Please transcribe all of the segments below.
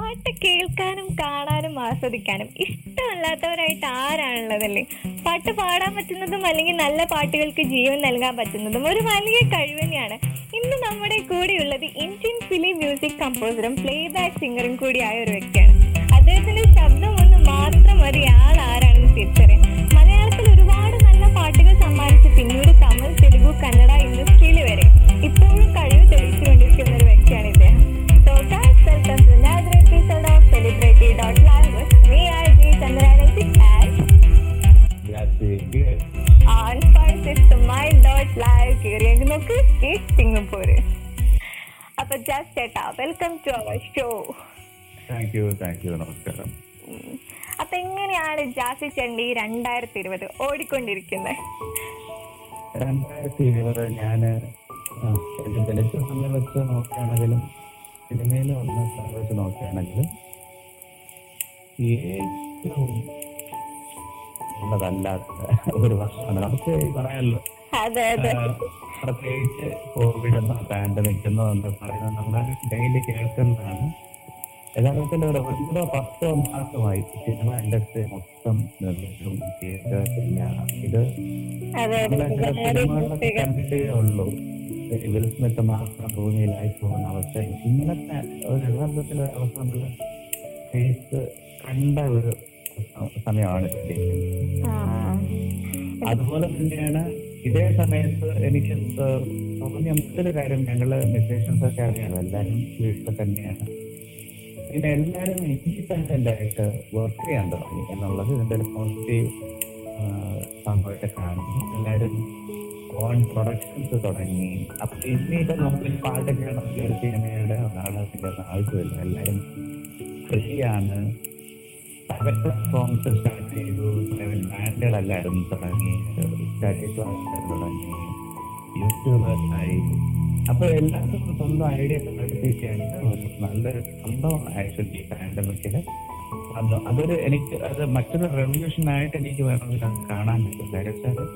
പാട്ട് കേൾക്കാനും കാണാനും ആസ്വദിക്കാനും ഇഷ്ടമല്ലാത്തവരായിട്ട് ആരാണുള്ളതല്ലേ? പാട്ട് പാടാൻ പറ്റുന്നതും അല്ലെങ്കിൽ നല്ല പാട്ടുകൾക്ക് ജീവൻ നൽകാൻ പറ്റുന്നതും ഒരു വലിയ കഴിവ് തന്നെയാണ്. ഇന്ന് നമ്മുടെ കൂടെയുള്ളത് ഇന്ത്യൻ ഫിലിം മ്യൂസിക് കമ്പോസറും പ്ലേ ബാക്ക് സിംഗറും കൂടിയായ ഒരു വ്യക്തിയാണ്. അദ്ദേഹത്തിന്റെ ശബ്ദം ഒന്ന് മാത്രം മതി ആൾ ആരാണെന്ന് തിരിച്ചറിയാം മലയാളത്തിൽ ഒരുപാട് നല്ല പാട്ടുകൾ സമ്മാനിച്ച് പിന്നീട് തമിഴ് തെലുഗു കന്നഡ My.live കയറിയെങ്കിൽ നോക്ക് ഈ സിംഗപ്പൂര് അപ്പൊ ജസ്റ്റ് ചേട്ടാ welcome to our show thank you thank you നമസ്കാരം. അപ്പൊ എങ്ങനെയാണ് ജാസി ചണ്ടി രണ്ടായിരത്തി ഇരുപത് ഓടിക്കൊണ്ടിരിക്കുന്നത് രണ്ടായിരത്തി ഇരുപത് ഞാൻ സമയം വെച്ച് നോക്കുകയാണെങ്കിലും സിനിമയിൽ വന്ന സമയം വെച്ച് നോക്കുകയാണെങ്കിലും ഏറ്റവും നല്ലതല്ലാത്ത ഒരു വർഷമാണ്. നമുക്ക് പറയാമല്ലോ അതെ അതെ. പ്രത്യേകിച്ച് കോവിഡ് എന്ന പാൻഡമിക് എന്നോ പറയുന്നത് നമ്മൾ ഡെയിലി കേൾക്കുന്നതാണ്. യഥാർത്ഥത്തിൽ ഒരു ഒൻപതോ പത്തോ മാസമായി സിനിമ ഇൻഡസ്ട്രി മൊത്തം നിർമ്മിച്ചും. കേട്ടില്ല ഇത് സിനിമകളിലൊക്കെ കണ്ടിട്ടേ ഉള്ളൂ. വിൽ സ്മിത്ത് മാത്രം ഭൂമിയിലായി പോകുന്ന അവസ്ഥ ഇങ്ങനത്തെ ഒരു യഥാർത്ഥത്തിൽ അവസ്ഥ നമ്മൾ ഫേസ് കണ്ട ഒരു സമയമാണ് അതുപോലെ തന്നെയാണ് ഇതേ സമയത്ത് എനിക്ക് തോന്നിയ മറ്റൊരു കാര്യം ഞങ്ങൾ മെസ്സേഷൻസ് ഒക്കെ അറിയാം എല്ലാവരും വീട്ടിൽ തന്നെയാണ്. പിന്നെ എല്ലാവരും ഇൻഡിപെൻഡന്റ് ആയിട്ട് വർക്ക് ചെയ്യാൻ തുടങ്ങി എന്നുള്ളത് ഇതിന്റെ ഒരു പോസിറ്റീവ് സംഭവമായിട്ട് കാണുന്നു. എല്ലാവരും ഓൺ പ്രൊഡക്ഷൻസ് തുടങ്ങി. അപ്പൊ ഇനിയിപ്പോ നമുക്ക് പാട്ടൊക്കെ ചെയ്യണമെങ്കിൽ ഒരു സിനിമയുടെ ഒരാളെ ആവശ്യമില്ല. എല്ലാവരും ഫ്രീ ആണ് പ്ലാറ്റ്ഫോംസ് സ്റ്റാർട്ട് ചെയ്തു ബാൻഡുകളല്ലായിരുന്നു തുടങ്ങി സ്റ്റഡി ക്ലാസ് തുടങ്ങി യൂട്യൂബേഴ്സായി അപ്പൊ എല്ലാവർക്കും സ്വന്തം ഐഡിയ പ്രകടിപ്പിക്കേണ്ട നല്ലൊരു സംഭവം ആക്ച്വലി പാൻഡമിക്കിൽ അത് അതൊരു എനിക്ക് അത് മറ്റൊരു റെവല്യൂഷൻ ആയിട്ട് എനിക്ക് വേണമെങ്കിൽ അത് കാണാൻ പറ്റും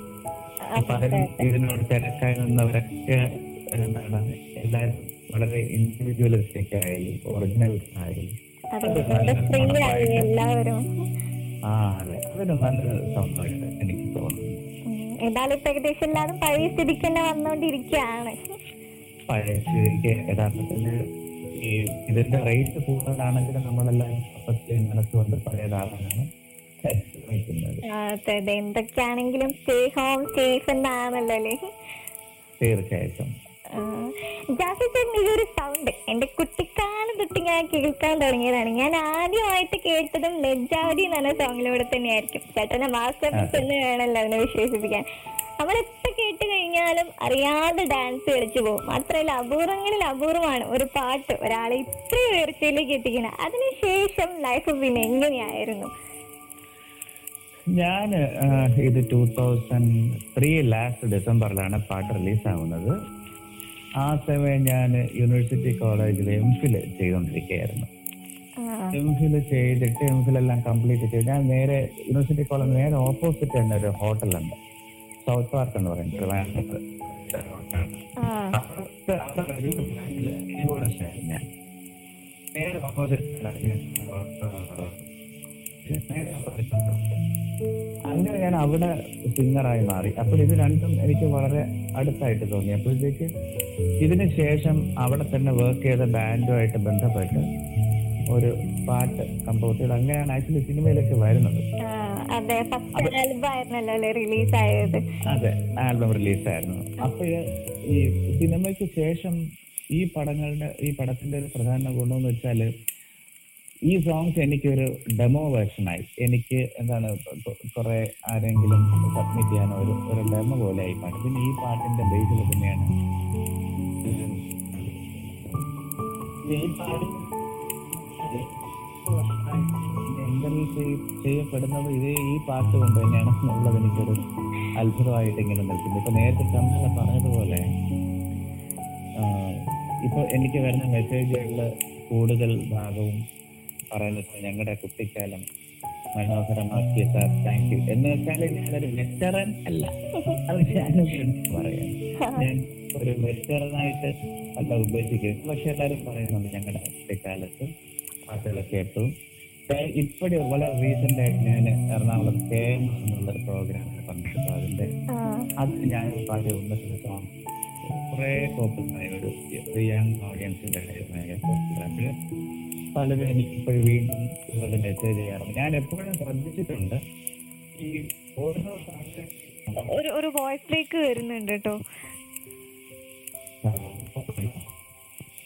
പലരും ഇതിനോട് തിരക്കായി നിന്നവരൊക്കെ എന്താണ് എല്ലാവരും വളരെ ഇൻഡിവിജ്വലിസ്റ്റിക് ആയി ഒറിജിനൽ ആയി ഫ്രീ ആയി എല്ലാവരും. ആ അതെ. അതൊരു നല്ലൊരു സംഭവമായിട്ട് എനിക്ക് തോന്നുന്നു. ഉം, ഏതായാലും ഇപ്പൊ ഏകദേശം എല്ലാവരും പഴയ സ്ഥിതിക്ക് തന്നെ വന്നുകൊണ്ടിരിക്കുകയാണ് പഴയ സ്ഥിതിക്ക് യഥാർത്ഥത്തിൽ ഈ ഇതിന്റെ റേറ്റ് കൂടുതലാണെങ്കിലും നമ്മളെല്ലാം മനസ്സുകൊണ്ട് അതെ എന്തൊക്കെയാണെങ്കിലും സ്റ്റേ ഹോം സേഫ് എന്നാണല്ലോ അല്ലേ? തീർച്ചയായിട്ടും. ജാസി ചേട്ടൻ ഈ ഒരു സൗണ്ട് എന്റെ കുട്ടിക്കാലം തൊട്ട് ഞാൻ കേൾക്കാൻ തുടങ്ങിയതാണ്. ഞാൻ ആദ്യമായിട്ട് കേട്ടതും ലജ്ജാവതി എന്ന് പറഞ്ഞ സോങ്ങിലൂടെ തന്നെയായിരിക്കും. ചേട്ടനെ മാസ്റ്റർ എന്ന് വേണമല്ലോ അതിനെ വിശേഷിപ്പിക്കാൻ. നമ്മൾ എപ്പോ കേട്ട് കഴിഞ്ഞാലും അറിയാതെ ഡാൻസ് കളിച്ചു പോകും. മാത്രമല്ല അപൂർവങ്ങളിൽ അപൂർവമാണ് ഒരു പാട്ട് ഒരാളെ ഇത്രയും ഉയർച്ചയിലേക്ക് എത്തിക്കുന്നത് അതിനുശേഷം ലൈഫ് പിന്നെ എങ്ങനെയായിരുന്നു? ഞാൻ ഇത് ടൂ തൗസൻഡ് ത്രീ ലാസ്റ്റ് ഡിസംബറിലാണ് പാട്ട് റിലീസാവുന്നത് ആ സമയം ഞാൻ യൂണിവേഴ്സിറ്റി കോളേജിൽ എം ഫിൽ ചെയ്തുകൊണ്ടിരിക്കുകയായിരുന്നു എം ഫിൽ ചെയ്തിട്ട് എം ഫിൽ എല്ലാം കംപ്ലീറ്റ് ചെയ്ത് ഞാൻ നേരെ യൂണിവേഴ്സിറ്റി കോളേജ് നേരെ ഓപ്പോസിറ്റ് തന്നെ ഒരു ഹോട്ടലുണ്ട്. സൗത്ത് പാർക്ക് എന്ന് പറയുന്നത് ട്രിവാൻഡ്രത്ത്. നേരെ ഓപ്പോസിറ്റ്. അങ്ങനെ ഞാൻ അവിടെ സിംഗറായി മാറി. അപ്പോൾ ഇത് രണ്ടും എനിക്ക് വളരെ അടുത്തായിട്ട് തോന്നി. അപ്പോഴത്തേക്ക് ഇതിന് ശേഷം അവിടെ തന്നെ വർക്ക് ചെയ്ത ബാൻഡുമായിട്ട് ബന്ധപ്പെട്ട് ഒരു പാട്ട് കമ്പോസ് ചെയ്ത്. അങ്ങനെയാണ് ആക്ച്വലി സിനിമയിലൊക്കെ വരുന്നത്. അതെ. ഫസ്റ്റ് റിലീസ് ആയത് അതെ ആൽബം റിലീസായിരുന്നു. അപ്പൊ ഈ- ഈ സിനിമയ്ക്ക് ശേഷം ഈ പടങ്ങളുടെ ഈ പടത്തിന്റെ ഒരു പ്രധാന ഗുണമെന്ന് വെച്ചാൽ ഈ സോങ്സ് എനിക്കൊരു ഡെമോ വേർഷനായി എനിക്ക് എന്താണ് കുറെ ആരെങ്കിലും സബ്മിറ്റ് ചെയ്യാനോ ഒരു ഒരു ഡെമോ പോലെ ആയി പാട്ട് പിന്നെ ഈ പാട്ടിന്റെ ബേസിൽ തന്നെയാണ് ചെയ്യപ്പെടുന്നത് ഇതേ ഈ പാട്ട് കൊണ്ട് തന്നെയാണ് എന്നുള്ളത് എനിക്കൊരു അത്ഭുതമായിട്ട് ഇങ്ങനെ നിൽക്കുന്നത് ഇപ്പൊ നേരത്തെ ചന്ദ്ര പറഞ്ഞതുപോലെ ഇപ്പൊ എനിക്ക് വരുന്ന മെസ്സേജുകളിൽ കൂടുതൽ ഭാഗവും പറയുന്നത് ഞങ്ങളുടെ കുട്ടിക്കാലം മനോഹരമാക്കിയ സാർ. താങ്ക് യു എന്ന് വെച്ചാൽ ഞാനൊരു വെറ്ററൻ അല്ല. അത് എടുത്ത് പറയാം. ഞാൻ ഒരു വെറ്ററനായിട്ട് അല്ല ഉദ്ദേശിക്കുന്നത്. പക്ഷെ എല്ലാവരും പറയുന്നുണ്ട് ഞങ്ങളുടെ കുട്ടിക്കാലത്ത് പാട്ടുകൾ കേട്ടു. ഇപ്പോഴും വളരെ റീസെന്റ് ആയിട്ട് ഞാൻ എറണാകുളം കെ എം എന്നുള്ള പ്രോഗ്രാമിൽ പങ്കെടുത്തു. അതിന്റെ അത് ഞാൻ പാടിയ ഒന്ന് സോങ് കുറെ പോപ്പുലറായ ഒരു യങ് ഓഡിയൻസിന്റെ പ്രോഗ്രാമിൽ പലരും എനിക്കിപ്പോഴും വീണ്ടും ഇവരുടെ മെസ്സേജ് ചെയ്യാറുണ്ട് ഞാൻ എപ്പോഴും ശ്രദ്ധിച്ചിട്ടുണ്ട് ഈ ഓരോ ഒരു ഒരു വോയിസ് ബ്രേക്ക് വരുന്നുണ്ട് കേട്ടോ.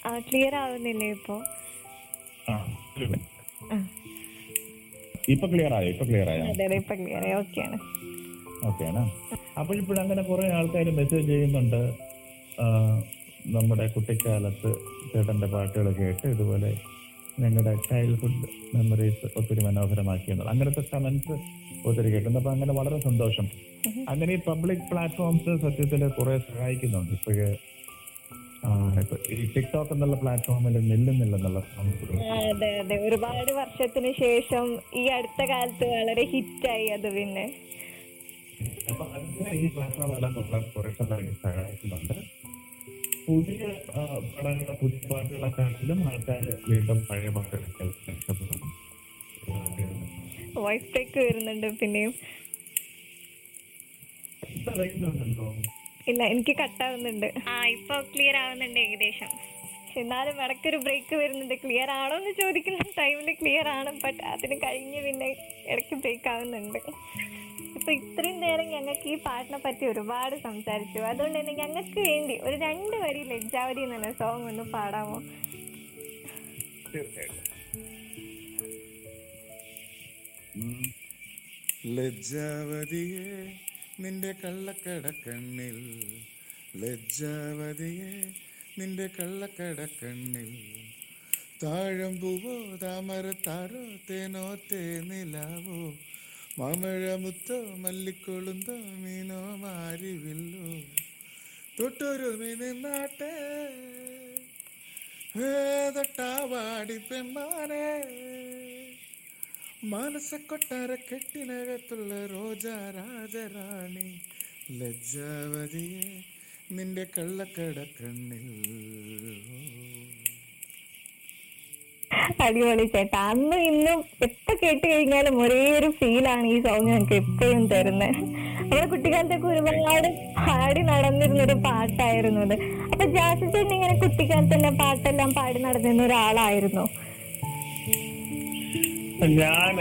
ആ ക്ലിയർ ആവുന്നില്ലേ ഇപ്പോ? ഇപ്പൊ ക്ലിയർ ആയോ? ഇപ്പൊ ക്ലിയർ ആയോ? അതെ അതെ ഇപ്പൊ ക്ലിയർ ആയി. ഓക്കെയാണ് ഓക്കെയാണ് അപ്പോഴിപ്പോഴും അങ്ങനെ കുറെ ആൾക്കാർ മെസ്സേജ് ചെയ്യുന്നുണ്ട്. നമ്മുടെ കുട്ടിക്കാലത്ത് ചേട്ടന്റെ പാട്ടുകൾ കേട്ട് ഇതുപോലെ ഞങ്ങളുടെ ചൈൽഡ്ഹുഡ് മെമ്മറീസ് ഒത്തിരി മനോഹരമാക്കിയെന്നുള്ളത് അങ്ങനത്തെ കമന്റ്സ് ഒത്തിരി കേട്ടുണ്ട് അപ്പൊ അങ്ങനെ വളരെ സന്തോഷം. അങ്ങനെ ഈ പബ്ലിക് പ്ലാറ്റ്ഫോംസ് സത്യത്തിൽ കുറെ സഹായിക്കുന്നുണ്ട്. ഇപ്പോഴ് ഈ ടിക്ടോക്ക് എന്നുള്ള പ്ലാറ്റ്ഫോമിൽ നില്ലുന്നില്ലെന്നുള്ള എന്നുള്ള അതെ അതെ. ഒരുപാട് വർഷത്തിന് ശേഷം ഈ അടുത്ത കാലത്ത് വളരെ ഹിറ്റായി അത് പിന്നെ. അപ്പൊ അങ്ങനെ ഈ പ്ലാറ്റ്ഫോം എല്ലാം നമ്മളെ കുറച്ച് സഹായിക്കുന്നുണ്ട്. പുതിയ പടങ്ങളെ പുതിയ പാട്ടുകളെക്കാട്ടിലും ആൾക്കാർ വീണ്ടും പഴയ പാട്ടുകൾ വോയിസ് വരുന്നുണ്ട് പിന്നെയും. ഇല്ല എനിക്ക് കട്ടാവുന്നുണ്ട്. ആ ഇപ്പൊ ക്ലിയർ ആവുന്നുണ്ട് ഏകദേശം. എന്നാലും ഇടയ്ക്കൊരു ബ്രേക്ക് വരുന്നുണ്ട്. ക്ലിയർ ആണോ എന്ന് ചോദിക്കുന്ന ടൈമിൽ ക്ലിയർ ആണ്. ബട്ട് അതിന് കഴിഞ്ഞ് പിന്നെ ഇടയ്ക്ക് ബ്രേക്ക് ആവുന്നുണ്ട്. ഇപ്പൊ ഇത്രയും നേരം ഞങ്ങൾക്ക് ഈ പാട്ടിനെ പറ്റി ഒരുപാട് സംസാരിച്ചു. അതുകൊണ്ട് തന്നെ ഞങ്ങൾക്ക് വേണ്ടി ഒരു രണ്ട് വരി ലജ്ജാവതി എന്നുള്ള സോങ് ഒന്ന് പാടാമോ. ലജ്ജാവതിയെ നിന്റെ കള്ളക്കടക്കണ്ണിൽ ലജ്ജാവതിയെ നിന്റെ കള്ളക്കടക്കണ്ണിൽ താഴമ്പുവോ താമരത്താരോ തേനോ തേനിലാവോ? മാമഴമുത്തോ മല്ലിക്കൊളുന്തോ മീനോ മാരിവില്ലോ? തൊട്ടൊരുമി നിന്നാട്ടെ തൊട്ടാവാടി പെമ്മാനെ? മാനസക്കൊട്ടാര കെട്ടിനകത്തുള്ള റോജ രാജരാണി ലജ്ജാവതിയെ നിന്റെ കള്ളക്കടക്കണ്ണിൽ അടിപൊളി ചേട്ടാ. അന്നും ഇന്നും എപ്പോ കേട്ട് കഴിഞ്ഞാലും ഒരേ ഒരു ഫീലാണ് ഈ സോങ് ഞങ്ങൾക്ക് എപ്പോഴും തരുന്നത് നമ്മുടെ കുട്ടിക്കാലത്തൊക്കെ ഒരുപാട് പാടി നടന്നിരുന്ന ഒരു പാട്ടായിരുന്നു അത്. അപ്പൊ ജാസി ചേട്ടൻ ഇങ്ങനെ കുട്ടിക്കാലത്ത് തന്നെ പാട്ടെല്ലാം പാടി നടന്നിരുന്ന ഒരാളായിരുന്നു. ഞാൻ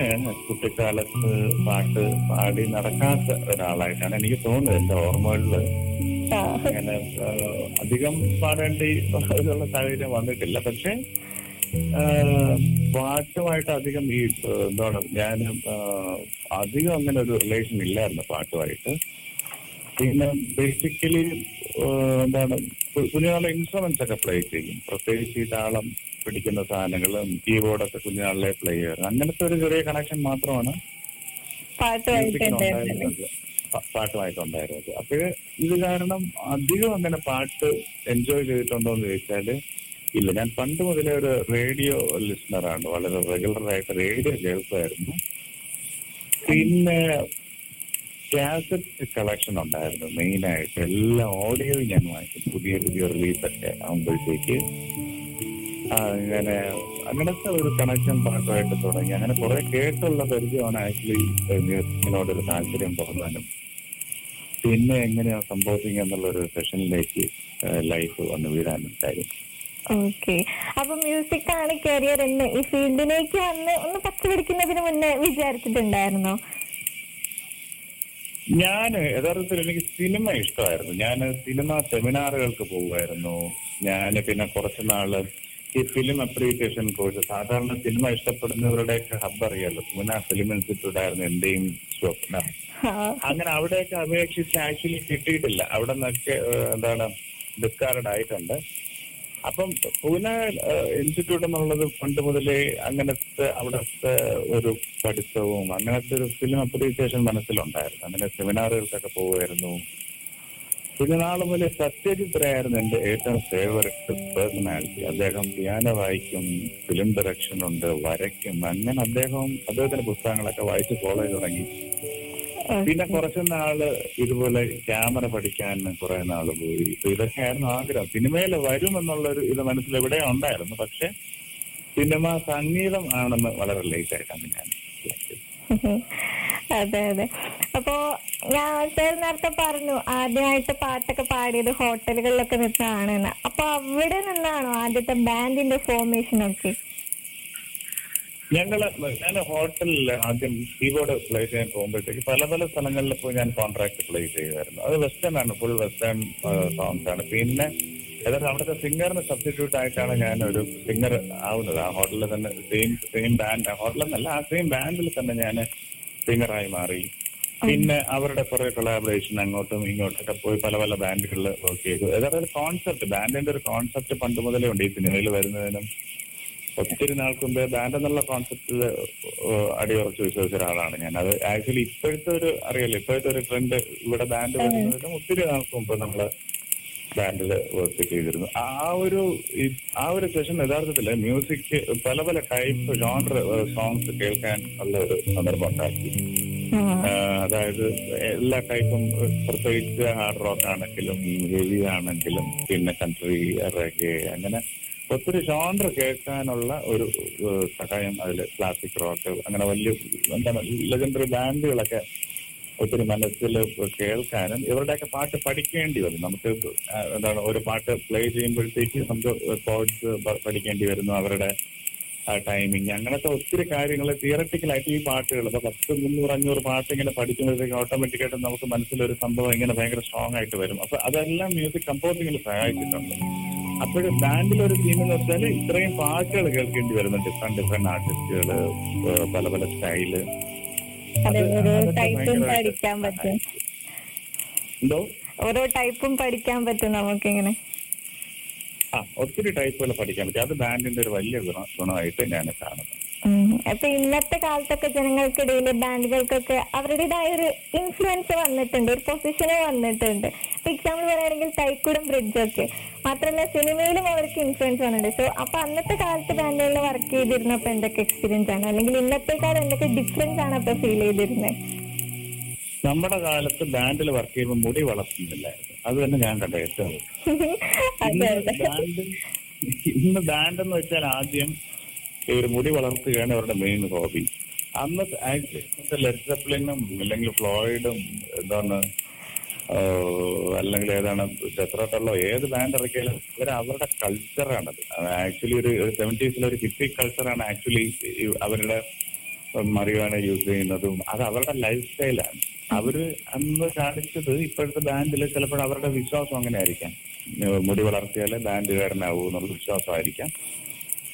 കുട്ടിക്കാലത്ത് പാട്ട് പാടി നടക്കാത്ത ഒരാളായിട്ടാണ് എനിക്ക് തോന്നുന്നത്. എന്റെ ഓർമ്മകളിൽ അങ്ങനെ അധികം പാടേണ്ട ഉള്ള സാഹചര്യം വന്നിട്ടില്ല. പക്ഷെ പാട്ടുമായിട്ട് അധികം ഈ എന്താണ് ഞാൻ അധികം അങ്ങനെ ഒരു റിലേഷൻ ഇല്ലായിരുന്നു പാട്ടുമായിട്ട്. പിന്നെ ബേസിക്കലി എന്താണ് കുഞ്ഞുനാളെ കുഞ്ഞുനാളിലെ ഇൻസ്ട്രുമെന്റ്സ് ഒക്കെ പ്ലേ ചെയ്യും. പ്രത്യേകിച്ച് ഈ താളം പിടിക്കുന്ന സാധനങ്ങളും കീബോർഡൊക്കെ കുഞ്ഞുനാളിലെ പ്ലേ ചെയ്യാറ്. അങ്ങനത്തെ ഒരു ചെറിയ കണക്ഷൻ മാത്രമാണ് പാട്ടുമായിട്ട് പാട്ടുമായിട്ടുണ്ടായിരുന്നത്. അപ്പോഴ് ഇത് കാരണം അധികം അങ്ങനെ പാട്ട് എൻജോയ് ചെയ്തിട്ടുണ്ടോ എന്ന് ചോദിച്ചാൽ ഇല്ല. ഞാൻ പണ്ട് മുതലേ ഒരു റേഡിയോ ലിസണറാണ് വളരെ റെഗുലർ ആയിട്ട് റേഡിയോ കേൾക്കുമായിരുന്നു. പിന്നെ കാസറ്റ് കളക്ഷൻ ഉണ്ടായിരുന്നു മെയിൻ ആയിട്ട് എല്ലാ ഓഡിയോയും ഞാൻ വാങ്ങിക്കും പുതിയ പുതിയ റിലീസൊക്കെ ആകുമ്പോഴത്തേക്ക്. അങ്ങനെ അങ്ങനത്തെ ഒരു കണക്ഷൻ പാട്ടുമായിട്ട് തുടങ്ങി. അങ്ങനെ കുറെ കേട്ടുള്ള പരിചയമാണ് ആക്ച്വലി മ്യൂസിക്കിനോട് ഒരു താല്പര്യം തോന്നാനും. പിന്നെ എങ്ങനെയാ സംഭവിക്കുക എന്നുള്ള ഒരു സെഷനിലേക്ക് ലൈഫ് വന്ന് വീഴാനും കാര്യം. ഓക്കെ. അപ്പൊ മ്യൂസിക് ആണ് കരിയർ എന്ന് ഈ ഫീൽഡിലേക്ക് വന്ന് ഒന്ന് പച്ചപിടിക്കുന്നതിന് മുന്നേ വിചാരിച്ചിട്ടുണ്ടായിരുന്നോ? ഞാൻ യഥാർത്ഥത്തിൽ എനിക്ക് സിനിമ ഇഷ്ടമായിരുന്നു. ഞാൻ സിനിമ സെമിനാറുകൾക്ക് പോകുമായിരുന്നു. ഞാൻ പിന്നെ കുറച്ച് നാൾ ഈ ഫിലിം അപ്രീസിയേഷൻ കോഴ്സ് സാധാരണ സിനിമ ഇഷ്ടപ്പെടുന്നവരുടെയൊക്കെ ഹബ്ബ് അറിയാലോ. പൂന ഫിലിം ഇൻസ്റ്റിറ്റ്യൂട്ട് ആയിരുന്നു എന്റെയും സ്വപ്നം. അങ്ങനെ അവിടെയൊക്കെ അപേക്ഷിച്ച് ആക്ച്വലി കിട്ടിയിട്ടില്ല. അവിടെ നിന്നൊക്കെ എന്താണ് ഡിസ്കാർഡ് ആയിട്ടുണ്ട്. അപ്പം പൂന ഇൻസ്റ്റിറ്റ്യൂട്ട് എന്നുള്ളത് പണ്ട് മുതലേ അങ്ങനത്തെ അവിടുത്തെ ഒരു പഠിത്തവും അങ്ങനത്തെ ഒരു ഫിലിം അപ്രീസിയേഷൻ മനസ്സിലുണ്ടായിരുന്നു. അങ്ങനെ സെമിനാറുകൾക്കൊക്കെ പോകുമായിരുന്നു കുഞ്ഞുനാൾ സത്യജി സത്യജിത് റേ ആയിരുന്നു എന്റെ ഏറ്റവും ഫേവററ്റ് പേഴ്സണാലിറ്റി അദ്ദേഹം പിയാനോ വായിക്കും ഫിലിം ഡയറക്ഷൻ ഉണ്ട് വരയ്ക്കും. അങ്ങനെ അദ്ദേഹം അദ്ദേഹത്തിന്റെ പുസ്തകങ്ങളൊക്കെ വായിച്ച് ഫോളോ തുടങ്ങി. പിന്നെ കുറച്ച് നാൾ ഇതുപോലെ ക്യാമറ പഠിക്കാൻ കുറെ നാൾ പോയി. ഇപ്പൊ ഇതൊക്കെയായിരുന്നു ആഗ്രഹം. സിനിമയിൽ വരും എന്നുള്ളൊരു ഇത് മനസ്സിൽ എവിടെ ഉണ്ടായിരുന്നു. പക്ഷെ സിനിമ സംഗീതം ആണെന്ന് വളരെ ലേറ്റ് ആയിട്ടാണ് ഞാൻ. അതെ അതെ. അപ്പോ ഞാൻ സാർ നേരത്തെ പറഞ്ഞു ആദ്യമായിട്ട് പാട്ടൊക്കെ പാടിയത് ഹോട്ടലുകളിലൊക്കെ നിന്നാണ് അപ്പൊ അവിടെ നിന്നാണോ ആദ്യത്തെ ബാൻഡിന്റെ ഫോർമേഷൻ ഒക്കെ? ഞങ്ങൾ ഞാൻ ഹോട്ടലിൽ ആദ്യം കീബോർഡ് പ്ലേ ചെയ്യാൻ പോകുമ്പോഴത്തേക്ക് പല പല സ്ഥലങ്ങളിൽ പോയി ഞാൻ കോൺട്രാക്ട് പ്ലേ ചെയ്യുമായിരുന്നു. അത് വെസ്റ്റേൺ ആണ് ഫുൾ വെസ്റ്റേൺ സോങ്സ് ആണ്. പിന്നെ ഏതായാലും അവിടുത്തെ സിംഗറിന് സബ്സ്റ്റിറ്റ്യൂട്ട് ആയിട്ടാണ് ഞാൻ ഒരു സിംഗർ ആവുന്നത്. ആ ഹോട്ടലിൽ തന്നെ സെയിം സെയിം ബാൻഡ് ഹോട്ടലിൽ നിന്നല്ല ആ സെയിം ബാൻഡിൽ തന്നെ ഞാൻ സിംഗറായി മാറി. പിന്നെ അവരുടെ കുറെ കൊളാബറേഷൻ അങ്ങോട്ടും ഇങ്ങോട്ടും ഒക്കെ പോയി പല പല ബാൻഡുകളിൽ വർക്ക് ചെയ്തു. ഏതായാലും കോൺസെപ്റ്റ് ബാൻഡിന്റെ ഒരു കോൺസെപ്റ്റ് പണ്ട് മുതലേ ഉണ്ട് ഈ സിനിമയിൽ വരുന്നതിനും. ഒത്തിരി നാൾക്ക് മുമ്പേ ബാൻഡ് എന്നുള്ള കോൺസെപ്റ്റിൽ അടിയുറച്ച് വിശ്വസിച്ച ഒരാളാണ് ഞാൻ. അത് ആക്ച്വലി ഇപ്പോഴത്തെ ഒരു അറിയാലോ ഇപ്പോഴത്തെ ഒരു ട്രെൻഡ് ഇവിടെ ബാൻഡ് വരുന്നതിനും ഒത്തിരി നാൾക്ക് മുമ്പ് നമ്മൾ ബാൻഡിൽ വർക്ക് ചെയ്തിരുന്നു. ആ ഒരു ആ ഒരു സെഷൻ യഥാർത്ഥത്തിൽ മ്യൂസിക് പല പല ടൈപ്പ് ജോണർ സോങ്സ് കേൾക്കാൻ ഉള്ള ഒരു സന്ദർഭം ഉണ്ടാക്കി. അതായത് എല്ലാ ടൈപ്പും പ്രത്യേകിച്ച് ഹാർഡ് റോക്ക് ആണെങ്കിലും ഹെവി ആണെങ്കിലും പിന്നെ കൺട്രി റെഗെ അങ്ങനെ ഒത്തിരി ജോണർ കേൾക്കാനുള്ള ഒരു സഹായം അതിൽ ക്ലാസിക് റോക്ക് അങ്ങനെ വലിയ എന്താണ് ലെജൻഡറി ബാൻഡുകളൊക്കെ ഒത്തിരി മനസ്സിൽ കേൾക്കാനും ഇവരുടെയൊക്കെ പാട്ട് പഠിക്കേണ്ടി വരും. നമുക്ക് എന്താണ് ഒരു പാട്ട് പ്ലേ ചെയ്യുമ്പോഴത്തേക്ക് നമുക്ക് കോഡ്സ് പഠിക്കേണ്ടി വരുന്നു അവരുടെ ടൈമിങ് അങ്ങനത്തെ ഒത്തിരി കാര്യങ്ങൾ തിയറട്ടിക്കലായിട്ട് ഈ പാട്ടുകൾ ഇപ്പൊ പത്ത് മുന്നൂറ് അഞ്ഞൂറ് പാട്ട് ഇങ്ങനെ പഠിക്കുമ്പോഴത്തേക്ക് ഓട്ടോമാറ്റിക്കായിട്ട് നമുക്ക് മനസ്സിലൊരു സംഭവം ഇങ്ങനെ ഭയങ്കര സ്ട്രോങ് ആയിട്ട് വരും. അപ്പൊ അതെല്ലാം മ്യൂസിക് കമ്പോസിംഗിൽ സഹായിച്ചിട്ടുണ്ട്. അപ്പോഴും ബാൻഡിലൊരു ഒരു തീം എന്ന് വെച്ചാൽ ഇത്രയും പാട്ടുകൾ കേൾക്കേണ്ടി വരുന്നു ഡിഫറെന്റ് ഡിഫറെന്റ് ആർട്ടിസ്റ്റുകൾ പല പല സ്റ്റൈൽ അതെ ഓരോ ടൈപ്പും പഠിക്കാൻ പറ്റും. എന്തോ? ഓരോ ടൈപ്പും പഠിക്കാൻ പറ്റും നമുക്കിങ്ങനെ. ആ ഒത്തിരി ടൈപ്പുകൾ പഠിക്കാൻ പറ്റും. അത് ബാൻഡിന്റെ ഒരു വലിയ ഗുണ ഗുണമായിട്ട് ഞാൻ കാണുന്നു. അപ്പൊ ഇന്നത്തെ കാലത്തൊക്കെ ജനങ്ങൾക്കിടയിൽ ബാങ്കുകൾക്കൊക്കെ അവരുടേതായ ഒരു ഇൻഫ്ലുവൻസ് വന്നിട്ടുണ്ട് ഒരു പൊസിഷന് വന്നിട്ടുണ്ട്. ഇപ്പൊ എക്സാമ്പിൾ പറയുകയാണെങ്കിൽ തൈക്കൂടും ബ്രിഡ്ജ് ഒക്കെ. മാത്രമല്ല സിനിമയിലും അവർക്ക് ഇൻഫ്ലുവൻസ് വന്നിട്ടുണ്ട്. സോ അപ്പൊ അന്നത്തെ കാലത്ത് ബാങ്കുകളിൽ വർക്ക് ചെയ്തിരുന്നപ്പോ എന്തൊക്കെ എക്സ്പീരിയൻസ് ആണ്? അല്ലെങ്കിൽ ഇന്നത്തെക്കാൾ എന്തൊക്കെ ഡിഫറൻസ് ആണ് അപ്പൊ ഫീൽ ചെയ്തിരുന്നത്? നമ്മുടെ കാലത്ത് ബാൻഡിൽ വർക്ക് ചെയ്യുമ്പോൾ മുടി വളർത്തുന്നില്ലായിരുന്നു. അത് തന്നെ ഞാൻ കണ്ട ഏറ്റവും ബാൻഡ് ഇന്ന് ബാൻഡ് എന്ന് വെച്ചാൽ ആദ്യം ഒരു മുടി വളർത്തുകയാണ് അവരുടെ മെയിൻ ഹോബി അന്ന് ലെറ്റപ്ലിനും അല്ലെങ്കിൽ ഫ്ലോയിഡും എന്താണ് അല്ലെങ്കിൽ ഏതാണ് ചെത്രട്ടല്ലോ ഏത് ബാൻഡ് ഇറക്കിയാലും ഇവർ അവരുടെ കൾച്ചറാണത് ആക്ച്വലി ഒരു സെവന്റീസിലെ ഒരു ഹിപ്പി കൾച്ചറാണ് ആക്ച്വലി അവരുടെ മറിയാണ് യൂസ് ചെയ്യുന്നതും അത് അവരുടെ ലൈഫ് സ്റ്റൈലാണ് അവർ അന്ന് കാണിച്ചത് ഇപ്പോഴത്തെ ബാൻഡിൽ ചിലപ്പോൾ അവരുടെ വിശ്വാസം അങ്ങനെ ആയിരിക്കാം മുടി വളർത്തിയാലേ ബാൻഡുകാരനാവൂ എന്നുള്ള വിശ്വാസമായിരിക്കാം.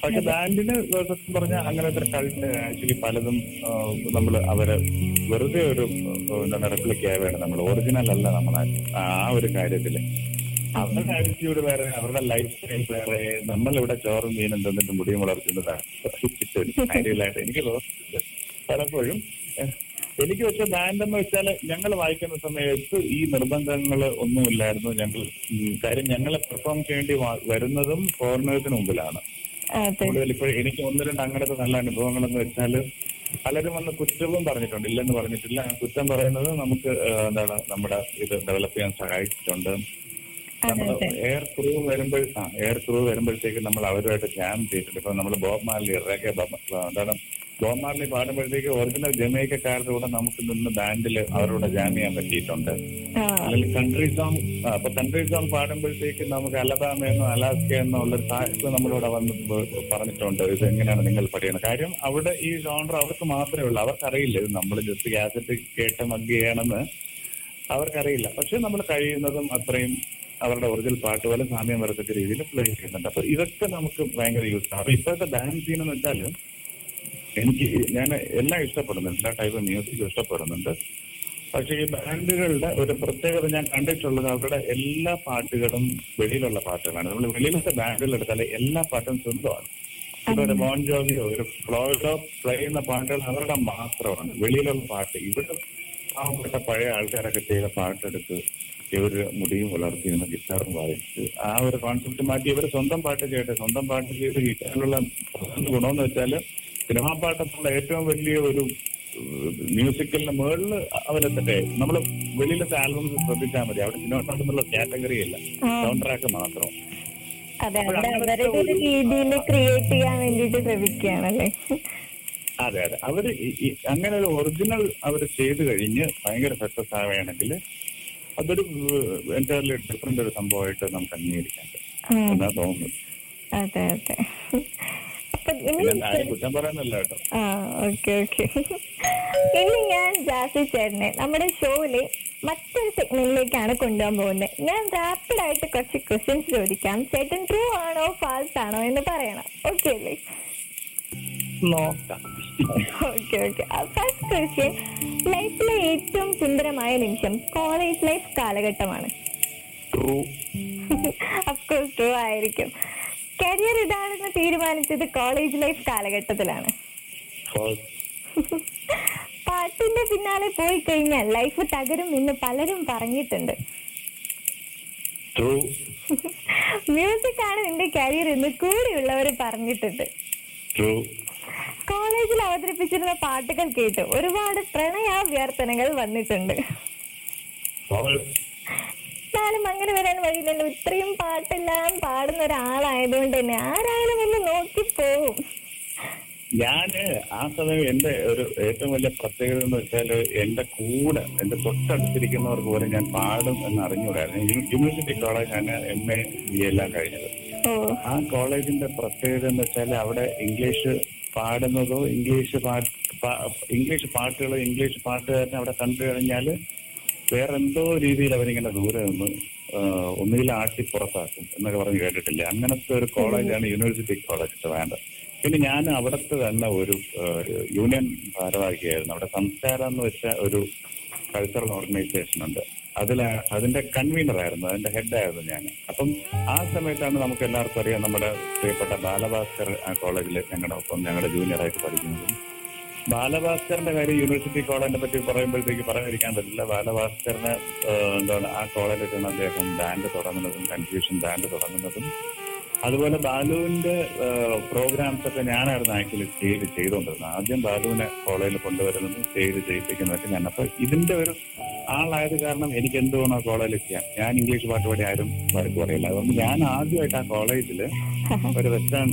പക്ഷെ ബാൻഡിന് സത്യം പറഞ്ഞാൽ അങ്ങനത്തെ കൾട്ട് ആക്ച്വലി പലതും നമ്മൾ അവരെ വെറുതെ ഒരു എന്താണ് റെപ്ലിക്ക വേണം നമ്മൾ ഒറിജിനൽ അല്ല നമ്മളെ ആ ഒരു കാര്യത്തിൽ. അവരുടെ ആറ്റിറ്റ്യൂഡ് വേറെ അവരുടെ ലൈഫ് സ്റ്റൈൽ വേറെ. നമ്മളിവിടെ ചോറും മീനും തന്നിട്ട് മുടിയും വളർത്തുന്നതാണ് കാര്യമില്ലായിട്ട് എനിക്ക് തോന്നുന്നുണ്ട്. പലപ്പോഴും എനിക്ക് പക്ഷെ ബാൻഡ് എന്ന് വെച്ചാൽ ഞങ്ങൾ വായിക്കുന്ന സമയത്ത് ഈ നിർബന്ധങ്ങൾ ഒന്നുമില്ലായിരുന്നു ഞങ്ങൾ. കാര്യം ഞങ്ങളെ പെർഫോം ചെയ്യേണ്ടി വരുന്നതും ഫോറിനേഴ്സിന് മുമ്പിലാണ്. കൂടുതൽ ഇപ്പോൾ എനിക്ക് ഒന്ന് രണ്ട് അങ്ങനത്തെ നല്ല അനുഭവങ്ങൾ എന്ന് വെച്ചാൽ പലരും വന്ന് കുറ്റവും പറഞ്ഞിട്ടുണ്ട് ഇല്ലെന്ന് പറഞ്ഞിട്ടില്ല. കുറ്റം പറയുന്നത് നമുക്ക് എന്താണ് നമ്മുടെ ഇത് ഡെവലപ്പ് ചെയ്യാൻ സഹായിച്ചിട്ടുണ്ട്. നമ്മൾ എയർ ക്രൂ വരുമ്പോൾ ആ എയർ ക്രൂ വരുമ്പോഴത്തേക്ക് നമ്മൾ അവരുമായിട്ട് ജാം ചെയ്തിട്ടുണ്ട്. ഇപ്പൊ നമ്മൾ ബോബ് മാലി റേക്കെ എന്താണ് മാർലി പാടുമ്പോഴത്തേക്ക് ഒറിജിനൽ ജമൈക്കക്കാരുടെ കൂടെ നമുക്ക് നിന്ന് ബാൻഡിൽ അവരോട് ജാം ചെയ്യാൻ പറ്റിയിട്ടുണ്ട്. അല്ലെങ്കിൽ കൺട്രി സോങ് അപ്പൊ കൺട്രി സോങ് പാടുമ്പോഴത്തേക്ക് നമുക്ക് അലബാമ എന്നോ അലാസ്ക എന്നോ ഉള്ള സാഹിത്യം നമ്മളിവിടെ വന്ന് പറഞ്ഞിട്ടുണ്ട്. ഇത് എങ്ങനെയാണ് നിങ്ങൾ പഠിക്കുന്നത്? കാര്യം അവിടെ ഈ ജോണർ അവർക്ക് മാത്രമേ ഉള്ളൂ. അവർക്കറിയില്ല ഇത് നമ്മൾ ജസ്റ്റ് കാസറ്റ് കേട്ട് മഗ് ചെയ്യണമെന്ന് അവർക്കറിയില്ല. പക്ഷെ നമ്മൾ കഴിയുന്നതും അത്രയും അവരുടെ ഒറിജിനൽ പാട്ട് പോലെ സാമ്യം വരത്തക്ക രീതിയിൽ പ്ലേ ചെയ്യുന്നുണ്ട്. അപ്പൊ ഇതൊക്കെ നമുക്ക് ഭയങ്കര യൂസ് ആണ്. അപ്പൊ ഇപ്പോഴത്തെ ഡാൻസ് സീൻ എന്ന് വെച്ചാൽ എനിക്ക് ഞാൻ എല്ലാം ഇഷ്ടപ്പെടുന്നുണ്ട്. എല്ലാ ടൈപ്പ് മ്യൂസിക്കും ഇഷ്ടപ്പെടുന്നുണ്ട്. പക്ഷേ ഈ ബാൻഡുകളുടെ ഒരു പ്രത്യേകത ഞാൻ കണ്ടിട്ടുള്ളത് അവരുടെ എല്ലാ പാട്ടുകളും വെളിയിലുള്ള പാട്ടുകളാണ്. നമ്മൾ വെളിയിലത്തെ ബാൻഡുകൾ എടുത്താൽ എല്ലാ പാട്ടും സ്വന്തമാണ് ഇപ്പൊ ഒരു മോൺ ജോവിയോ ഒരു ഫ്ലോയിഡോ പ്ലേ ചെയ്യുന്ന പാട്ടുകൾ അവരുടെ മാത്രമാണ്. വെളിയിലുള്ള പാട്ട്. ഇവിടെ പാവപ്പെട്ട പഴയ ആൾക്കാരൊക്കെ ചെയ്ത പാട്ടെടുത്ത് ഇവർ മുടിയും വളർത്തി നിന്ന് ഗിറ്റാറും വായിച്ച് ആ ഒരു കോൺസെപ്റ്റ് മാറ്റി ഇവർ സ്വന്തം പാട്ട് ചെയ്യട്ടെ. സ്വന്തം പാട്ട് ചെയ്ത് ഗിറ്റാറിലുള്ള ഗുണമെന്ന് വെച്ചാൽ സിനിമാ പാട്ടത്തുള്ള ഏറ്റവും വലിയ ഒരു മ്യൂസിക്കലിന് മുകളിൽ അവരെത്തട്ടെ നമ്മൾ വെളിയിലത്തെ ആൽബംസ് ശ്രദ്ധിച്ചാൽ മതി. അവിടെ സിനിമ പാട്ടെന്നുള്ള കാറ്റഗറി അല്ല. സൗണ്ട് ട്രാക്ക് മാത്രം. അതെ അവിടെ അവരുടെ ഒരു രീതിയിൽ ക്രിയേറ്റ് ചെയ്യാൻ ശ്രമിക്കുകയാണല്ലേ? അതെ അതെ. അവർ അങ്ങനെ ഒരു ഒറിജിനൽ അവർ ചെയ്ത് കഴിഞ്ഞ് ഭയങ്കര സക്സസ് ആവുകയാണെങ്കിൽ അതൊരു എന്റയർലി ഡിഫറെന്റ് ഒരു സംഭവമായിട്ട് നമുക്ക് അംഗീകരിക്കാൻ പറ്റും. എന്നാ തോന്നുന്നത്. അതെ അതെ. ആ ഓക്കെ ഓക്കെ. ഇനി ഞാൻ ജാസി ചേട്ടനെ നമ്മുടെ ഷോയിലെ മറ്റൊരു സെഗ്മെന്റിലേക്കാണ് കൊണ്ടുപോകാൻ പോകുന്നത്. ഞാൻ റാപ്പിഡ് ആയിട്ട് കുറച്ച് ക്വസ്റ്റ്യൻസ് ചോദിക്കാം. ചേട്ടൻ ട്രൂ ആണോ ഫാൾസ് ആണോ എന്ന് പറയണം. ഓക്കെ അല്ലേ? Okay okay. ഫസ്റ്റ് ക്വസ്റ്റ്യൻ ലൈഫിലെ ഏറ്റവും സുന്ദരമായ നിമിഷം കോളേജ് ലൈഫ് കാലഘട്ടമാണ്. അഫ്കോഴ്സ് ട്രൂ ആയിരിക്കും. കരിയർ ഇതാണെന്ന് തീരുമാനിച്ചത് കോളേജ് ലൈഫ് കാലഘട്ടത്തിലാണ്. പാട്ടിന്റെ പിന്നാലെ പോയി കഴിഞ്ഞാൽ ലൈഫ് തകരും എന്ന് പലരും പറഞ്ഞിട്ടുണ്ട്. മ്യൂസിക് ആണ് നിന്റെ കരിയർ എന്ന് കൂടെയുള്ളവർ പറഞ്ഞിട്ടുണ്ട്. കോളേജിൽ അവതരിപ്പിച്ചിരുന്ന പാട്ടുകൾ കേട്ട് ഒരുപാട് പ്രണയാഭ്യർത്ഥനകൾ വന്നിട്ടുണ്ട്. എന്നാലും അങ്ങനെ വരാൻ വഴിയില്ലല്ലോ. ഇത്രയും പാട്ടെല്ലാം പാടുന്ന ഒരാളായതുകൊണ്ട് തന്നെ ആരായാലും ഒന്ന് നോക്കി പോവും ഞാൻ ആ സമയം എന്റെ ഒരു ഏറ്റവും വലിയ പ്രത്യേകത എന്ന് വെച്ചാൽ എന്റെ കൂടെ എന്റെ തൊട്ടടുത്തിരിക്കുന്നവർ പോലും ഞാൻ പാടും എന്ന് അറിഞ്ഞുകൂടായിരുന്നു. യൂണിവേഴ്സിറ്റി കോളേജാണ് എം എ ബി എല്ലാം കഴിഞ്ഞത്. ആ കോളേജിന്റെ പ്രത്യേകത എന്ന് വെച്ചാൽ അവിടെ ഇംഗ്ലീഷ് പാടുന്നതോ ഇംഗ്ലീഷ് പാട്ട് ഇംഗ്ലീഷ് പാട്ടുകളോ ഇംഗ്ലീഷ് പാട്ടുകാരനെ അവിടെ കണ്ടു കഴിഞ്ഞാൽ വേറെ എന്തോ രീതിയിൽ അവരിങ്ങനെ ദൂരെ നിന്ന് ഒന്നുകിൽ ആട്ടി പുറത്താക്കും എന്നൊക്കെ പറഞ്ഞ് കേട്ടിട്ടില്ല. അങ്ങനത്തെ ഒരു കോളേജാണ് യൂണിവേഴ്സിറ്റി കോളേജ് വേണ്ട പിന്നെ ഞാൻ അവിടുത്തെ തന്നെ ഒരു യൂണിയൻ ഭാരവാഹിയായിരുന്നു. അവിടെ സംസ്കാരം എന്ന് വെച്ച ഒരു കൾച്ചറൽ ഓർഗനൈസേഷൻ ഉണ്ട്. അതിൽ അതിന്റെ കൺവീനർ ആയിരുന്നു. അതിന്റെ ഹെഡായിരുന്നു ഞാൻ അപ്പം ആ സമയത്താണ് നമുക്ക് എല്ലാവർക്കും അറിയാം നമ്മുടെ പ്രിയപ്പെട്ട ബാലഭാസ്കർ കോളേജിൽ ഞങ്ങളുടെ ഒപ്പം ഞങ്ങളുടെ ജൂനിയറായിട്ട് പഠിക്കുന്നതും ബാലഭാസ്കറിന്റെ കാര്യം യൂണിവേഴ്സിറ്റി കോളേജിനെ പറ്റി പറയുമ്പോഴത്തേക്ക് പറയാതിരിക്കാൻ പറ്റില്ല. ബാലഭാസ്കറിന് എന്താണ് ആ കോളേജിലാണ് അദ്ദേഹം ബാൻഡ് തുടങ്ങുന്നതും കൺഫ്യൂഷൻ ബാൻഡ് തുടങ്ങുന്നതും. അതുപോലെ ബാലുവിന്റെ പ്രോഗ്രാംസ് ഒക്കെ ഞാനായിരുന്നു ആക്ച്വലി സ്റ്റേജ് ചെയ്തുകൊണ്ടിരുന്നത്. ആദ്യം ബാലുവിനെ കോളേജിൽ കൊണ്ടുവരുന്നതും സ്റ്റേജ് ചെയ്യിപ്പിക്കുന്നതൊക്കെ ഞാൻ അപ്പൊ ഇതിന്റെ ഒരു ആളായത് കാരണം എനിക്ക് എന്ത് വേണോ കോളേജിൽ ചെയ്യാം ഞാൻ ഇംഗ്ലീഷ് പാട്ട് പാടി ആരും വഴക്ക് പറയില്ല. അതുകൊണ്ട് ഞാൻ ആദ്യമായിട്ട് ആ കോളേജിൽ ഒരു വെസ്റ്റേൺ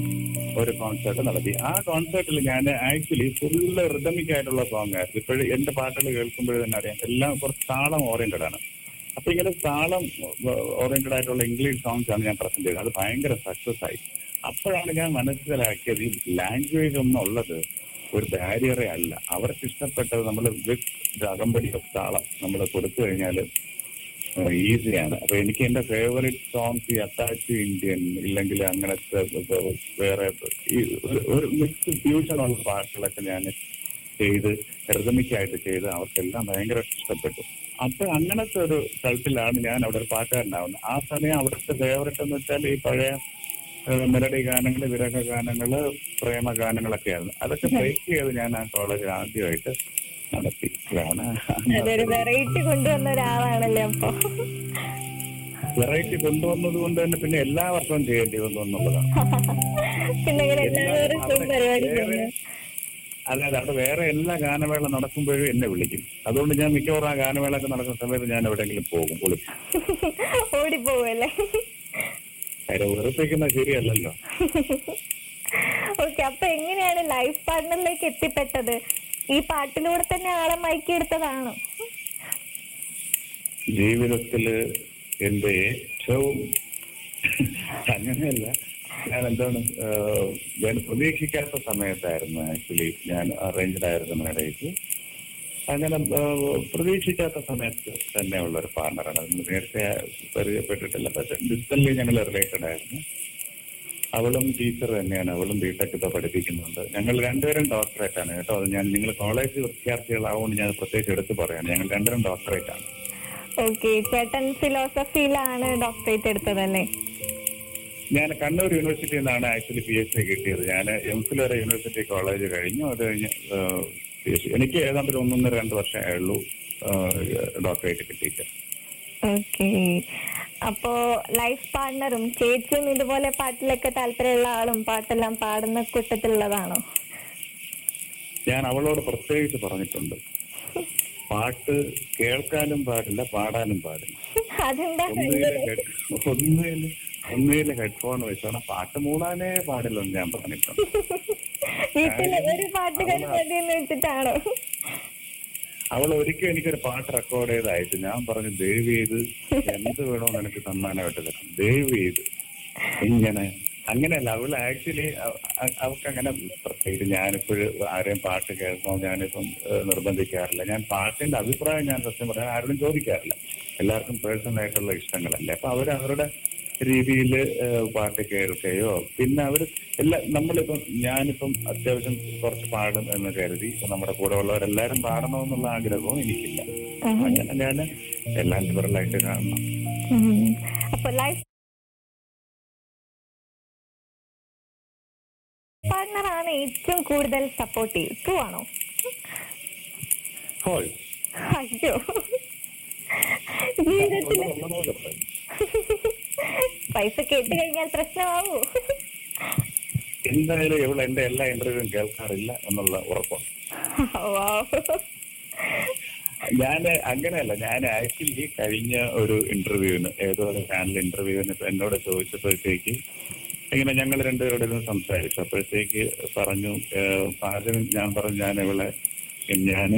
ഒരു കോൺസേർട്ട് നടത്തി. ആ കോൺസേർട്ടിൽ ഞാൻ ആക്ച്വലി ഫുള്ള് റിതമിക് ആയിട്ടുള്ള സോങ് ആയിരുന്നു. ഇപ്പോഴും എന്റെ പാട്ടുകൾ കേൾക്കുമ്പോഴേ തന്നെ അറിയാം. എല്ലാം കുറച്ച് താളം ഓറിയന്റഡ് ആണ്. അപ്പൊ ഇങ്ങനെ താളം ഓറിയന്റഡ് ആയിട്ടുള്ള ഇംഗ്ലീഷ് സോങ്സ് ആണ് ഞാൻ പ്രസന്റ് ചെയ്തത്. അത് ഭയങ്കര സക്സസ് ആയി. അപ്പോഴാണ് ഞാൻ മനസ്സിലാക്കിയത് ഈ ലാംഗ്വേജ് ഒന്നുള്ളത് ഒരു ബാരിയറേ അല്ല. അവർക്ക് ഇഷ്ടപ്പെട്ടത് നമ്മൾ വിത്ത് അകമ്പടി താളം നമ്മൾ കൊടുത്തു കഴിഞ്ഞാൽ ഈസിയാണ് അപ്പൊ എനിക്ക് എന്റെ ഫേവറേറ്റ് സോങ്സ് ഈ അറ്റാച്ച് ഇന്ത്യൻ ഇല്ലെങ്കിൽ അങ്ങനത്തെ വേറെ ഒരു- മിക്സ് ഫ്യൂഷൻ ഉള്ള പാട്ടുകളൊക്കെ ഞാൻ ചെയ്ത് റിതമിക്കായിട്ട് ചെയ്ത് അവർക്കെല്ലാം ഭയങ്കര ഇഷ്ടപ്പെട്ടു. അപ്പൊ അങ്ങനത്തെ ഒരു സ്ഥലത്തിലാണ് ഞാൻ അവിടെ ഒരു പാട്ടുകാരനാവുന്നത്. ആ സമയം അവിടുത്തെ ഫേവറേറ്റ് എന്ന് വെച്ചാൽ ഈ പഴയ മെലഡി ഗാനങ്ങൾ വിരഹ ഗാനങ്ങൾ പ്രേമ ഗാനങ്ങളൊക്കെ ആയിരുന്നു അതൊക്കെ ബ്രേക്ക് ചെയ്ത് ഞാൻ ആ കോളേജിൽ ആദ്യമായിട്ട് നടത്തി. അതൊരു വെറൈറ്റി കൊണ്ടുവന്ന ഒരാളാണല്ലേ അപ്പൊ? വെറൈറ്റി കൊണ്ടുവന്നത് കൊണ്ട് തന്നെ പിന്നെ എല്ലാ വർഷവും ചെയ്യേണ്ടി വന്നു എന്നുള്ളതാണ്. അതെ അതെ അവിടെ വേറെ എല്ലാ ഗാനമേള നടക്കുമ്പോഴും എന്നെ വിളിക്കും. അതുകൊണ്ട് ഞാൻ മിക്കവാറും ആ ഗാനമേള ഒക്കെ നടക്കുന്ന സമയത്ത് ഞാൻ എവിടെയെങ്കിലും പോകും ഓടി ഓടിപ്പോവല്ലേ വെറുപ്പിക്കുന്നത് ശരിയല്ലല്ലോ. ഓക്കെ അപ്പൊ എങ്ങനെയാണ് ലൈഫ് പാർട്ട്ണറിലേക്ക് എത്തിപ്പെട്ടത്? ഈ പാട്ടിലൂടെ തന്നെ ആളെ മയക്കിയെടുത്തതാണ് ജീവിതത്തിൽ എന്റെ ഏറ്റവും അങ്ങനെയല്ല ഞാൻ എന്താണ് ഞാൻ പ്രതീക്ഷിക്കാത്ത സമയത്തായിരുന്നു ആക്ച്വലി ഞാൻ അറേഞ്ച്ഡ് ആയിരുന്നു മാരേജ് അങ്ങനെ പ്രതീക്ഷിക്കാത്ത സമയത്ത് തന്നെയുള്ള ഒരു പാർട്ണറാണ് നേരത്തെ പരിചയപ്പെട്ടിട്ടില്ല. പക്ഷെ ഡിസ്റ്റൻലി ഞങ്ങൾ റിലേറ്റഡ് ആയിരുന്നു. അവളും ടീച്ചർ തന്നെയാണ്. അവളും ബിടെക് ഇപ്പൊ പഠിപ്പിക്കുന്നുണ്ട്. ഞങ്ങൾ രണ്ടുപേരും ഡോക്ടറേറ്റ് ആണ് കേട്ടോ. അത് ഞാൻ നിങ്ങൾ കോളേജ് വിദ്യാർത്ഥികളാവുകൊണ്ട് ഞാൻ പ്രത്യേകിച്ച് എടുത്തു പറയാണ്. ഞങ്ങൾ രണ്ടുപേരും ഡോക്ടറേറ്റ് ആണ്. ഓക്കെ ചേട്ടൻ ഫിലോസഫിയിലാണ് ഡോക്ടറേറ്റ് എടുത്തതല്ലേ? ഞാൻ കണ്ണൂർ യൂണിവേഴ്സിറ്റിയിൽ നിന്നാണ് ആക്ച്വലി പി എച്ച് ഡി കിട്ടിയത്. ഞാൻ എംഫിൽ വരെ യൂണിവേഴ്സിറ്റി കോളേജ് കഴിഞ്ഞു. അത് കഴിഞ്ഞ് പി എനിക്ക് ഏതാണ്ട് ഒരു ഒന്നൊന്നര രണ്ട് വർഷമേ ഉള്ളൂ ഡോക്ടറേറ്റ് കിട്ടിയിട്ട്. ഓക്കെ. അപ്പോ ലൈഫ് പാർട്ണറും ചേച്ചിയും ഇതുപോലെ പാട്ടിലൊക്കെ താല്പര്യമുള്ള ആളും പാട്ടെല്ലാം പാടുന്ന കൂട്ടത്തിലുള്ളതാണോ? ഞാൻ അവളോട് പ്രത്യേകിച്ച് പറഞ്ഞിട്ടുണ്ട്. പാട്ട് കേൾക്കാനും പാടില്ല പാടാനും പാടില്ല. ഒന്നുകിൽ ഒന്നിൽ ഹെഡ്ഫോൺ വെച്ചോണം. പാട്ട് മൂടാനേ പാടില്ലെന്ന് ഞാൻ പറഞ്ഞിട്ടുണ്ട് വീട്ടിൽ ഒരു വെച്ചിട്ടാണോ? അവൾ ഒരിക്കൽ എനിക്കൊരു പാട്ട് റെക്കോർഡ് ചെയ്തായിട്ട് അയച്ചു ഞാൻ പറഞ്ഞു ദയവ് ചെയ്ത് എന്ത് വേണോ നിനക്ക് സമ്മാനമായിട്ട് തരാം ദയവ് ചെയ്ത് ഇങ്ങനെ. അങ്ങനെയല്ല അവൾ ആക്ച്വലി അവൾക്ക് അങ്ങനെ പ്രത്യേകിച്ച് ഞാനിപ്പോഴും ആരെയും പാട്ട് കേൾക്കണോ ഞാനിപ്പം നിർബന്ധിക്കാറില്ല. ഞാൻ പാട്ടിന്റെ അഭിപ്രായം ഞാൻ സത്യം പറയാൻ ആരോടും ചോദിക്കാറില്ല. എല്ലാവർക്കും പേഴ്സണൽ ആയിട്ടുള്ള ഇഷ്ടങ്ങളല്ലേ. അപ്പൊ അവർ അവരുടെ രീതിയിൽ പാട്ട് കേൾക്കുകയോ പിന്നെ അവർ എല്ലാ നമ്മളിപ്പം ഞാനിപ്പം അത്യാവശ്യം കുറച്ച് പാടും എന്ന് കരുതി നമ്മുടെ കൂടെ ഉള്ളവരെല്ലാരും പാടണമെന്നുള്ള ആഗ്രഹവും എനിക്കില്ല. അങ്ങനെ ഞാൻ എല്ലാം ലിബറലായിട്ട് കാണണം. അപ്പൊ ലൈഫ് പാർട്ണറാണ് ഏറ്റവും കൂടുതൽ സപ്പോർട്ടീവ് ട്രൂ ആണോ? അയ്യോ. ജീവിതത്തിൽ പൈസ കേട്ട് കഴിഞ്ഞാൽ പ്രശ്നമാവൂ. എന്തായാലും ഇവൾ എന്റെ എല്ലാ ഇന്റർവ്യൂവും കേൾക്കാറില്ല എന്നുള്ള ഉറപ്പാണ്. ഞാൻ അങ്ങനെയല്ല ഞാൻ ആക്ച്വലി കഴിഞ്ഞ ഒരു ഇന്റർവ്യൂവിന് ഏതോ ഒരു ചാനൽ ഇന്റർവ്യൂവിന് എന്നോട് ചോദിച്ചപ്പോഴത്തേക്ക് ഇങ്ങനെ ഞങ്ങൾ രണ്ടുപേരോട് ഇരുന്ന് സംസാരിച്ചു. അപ്പോഴത്തേക്ക് പറഞ്ഞു പാചകം ഞാൻ പറഞ്ഞു ഞാൻ ഇവളെ ഞാൻ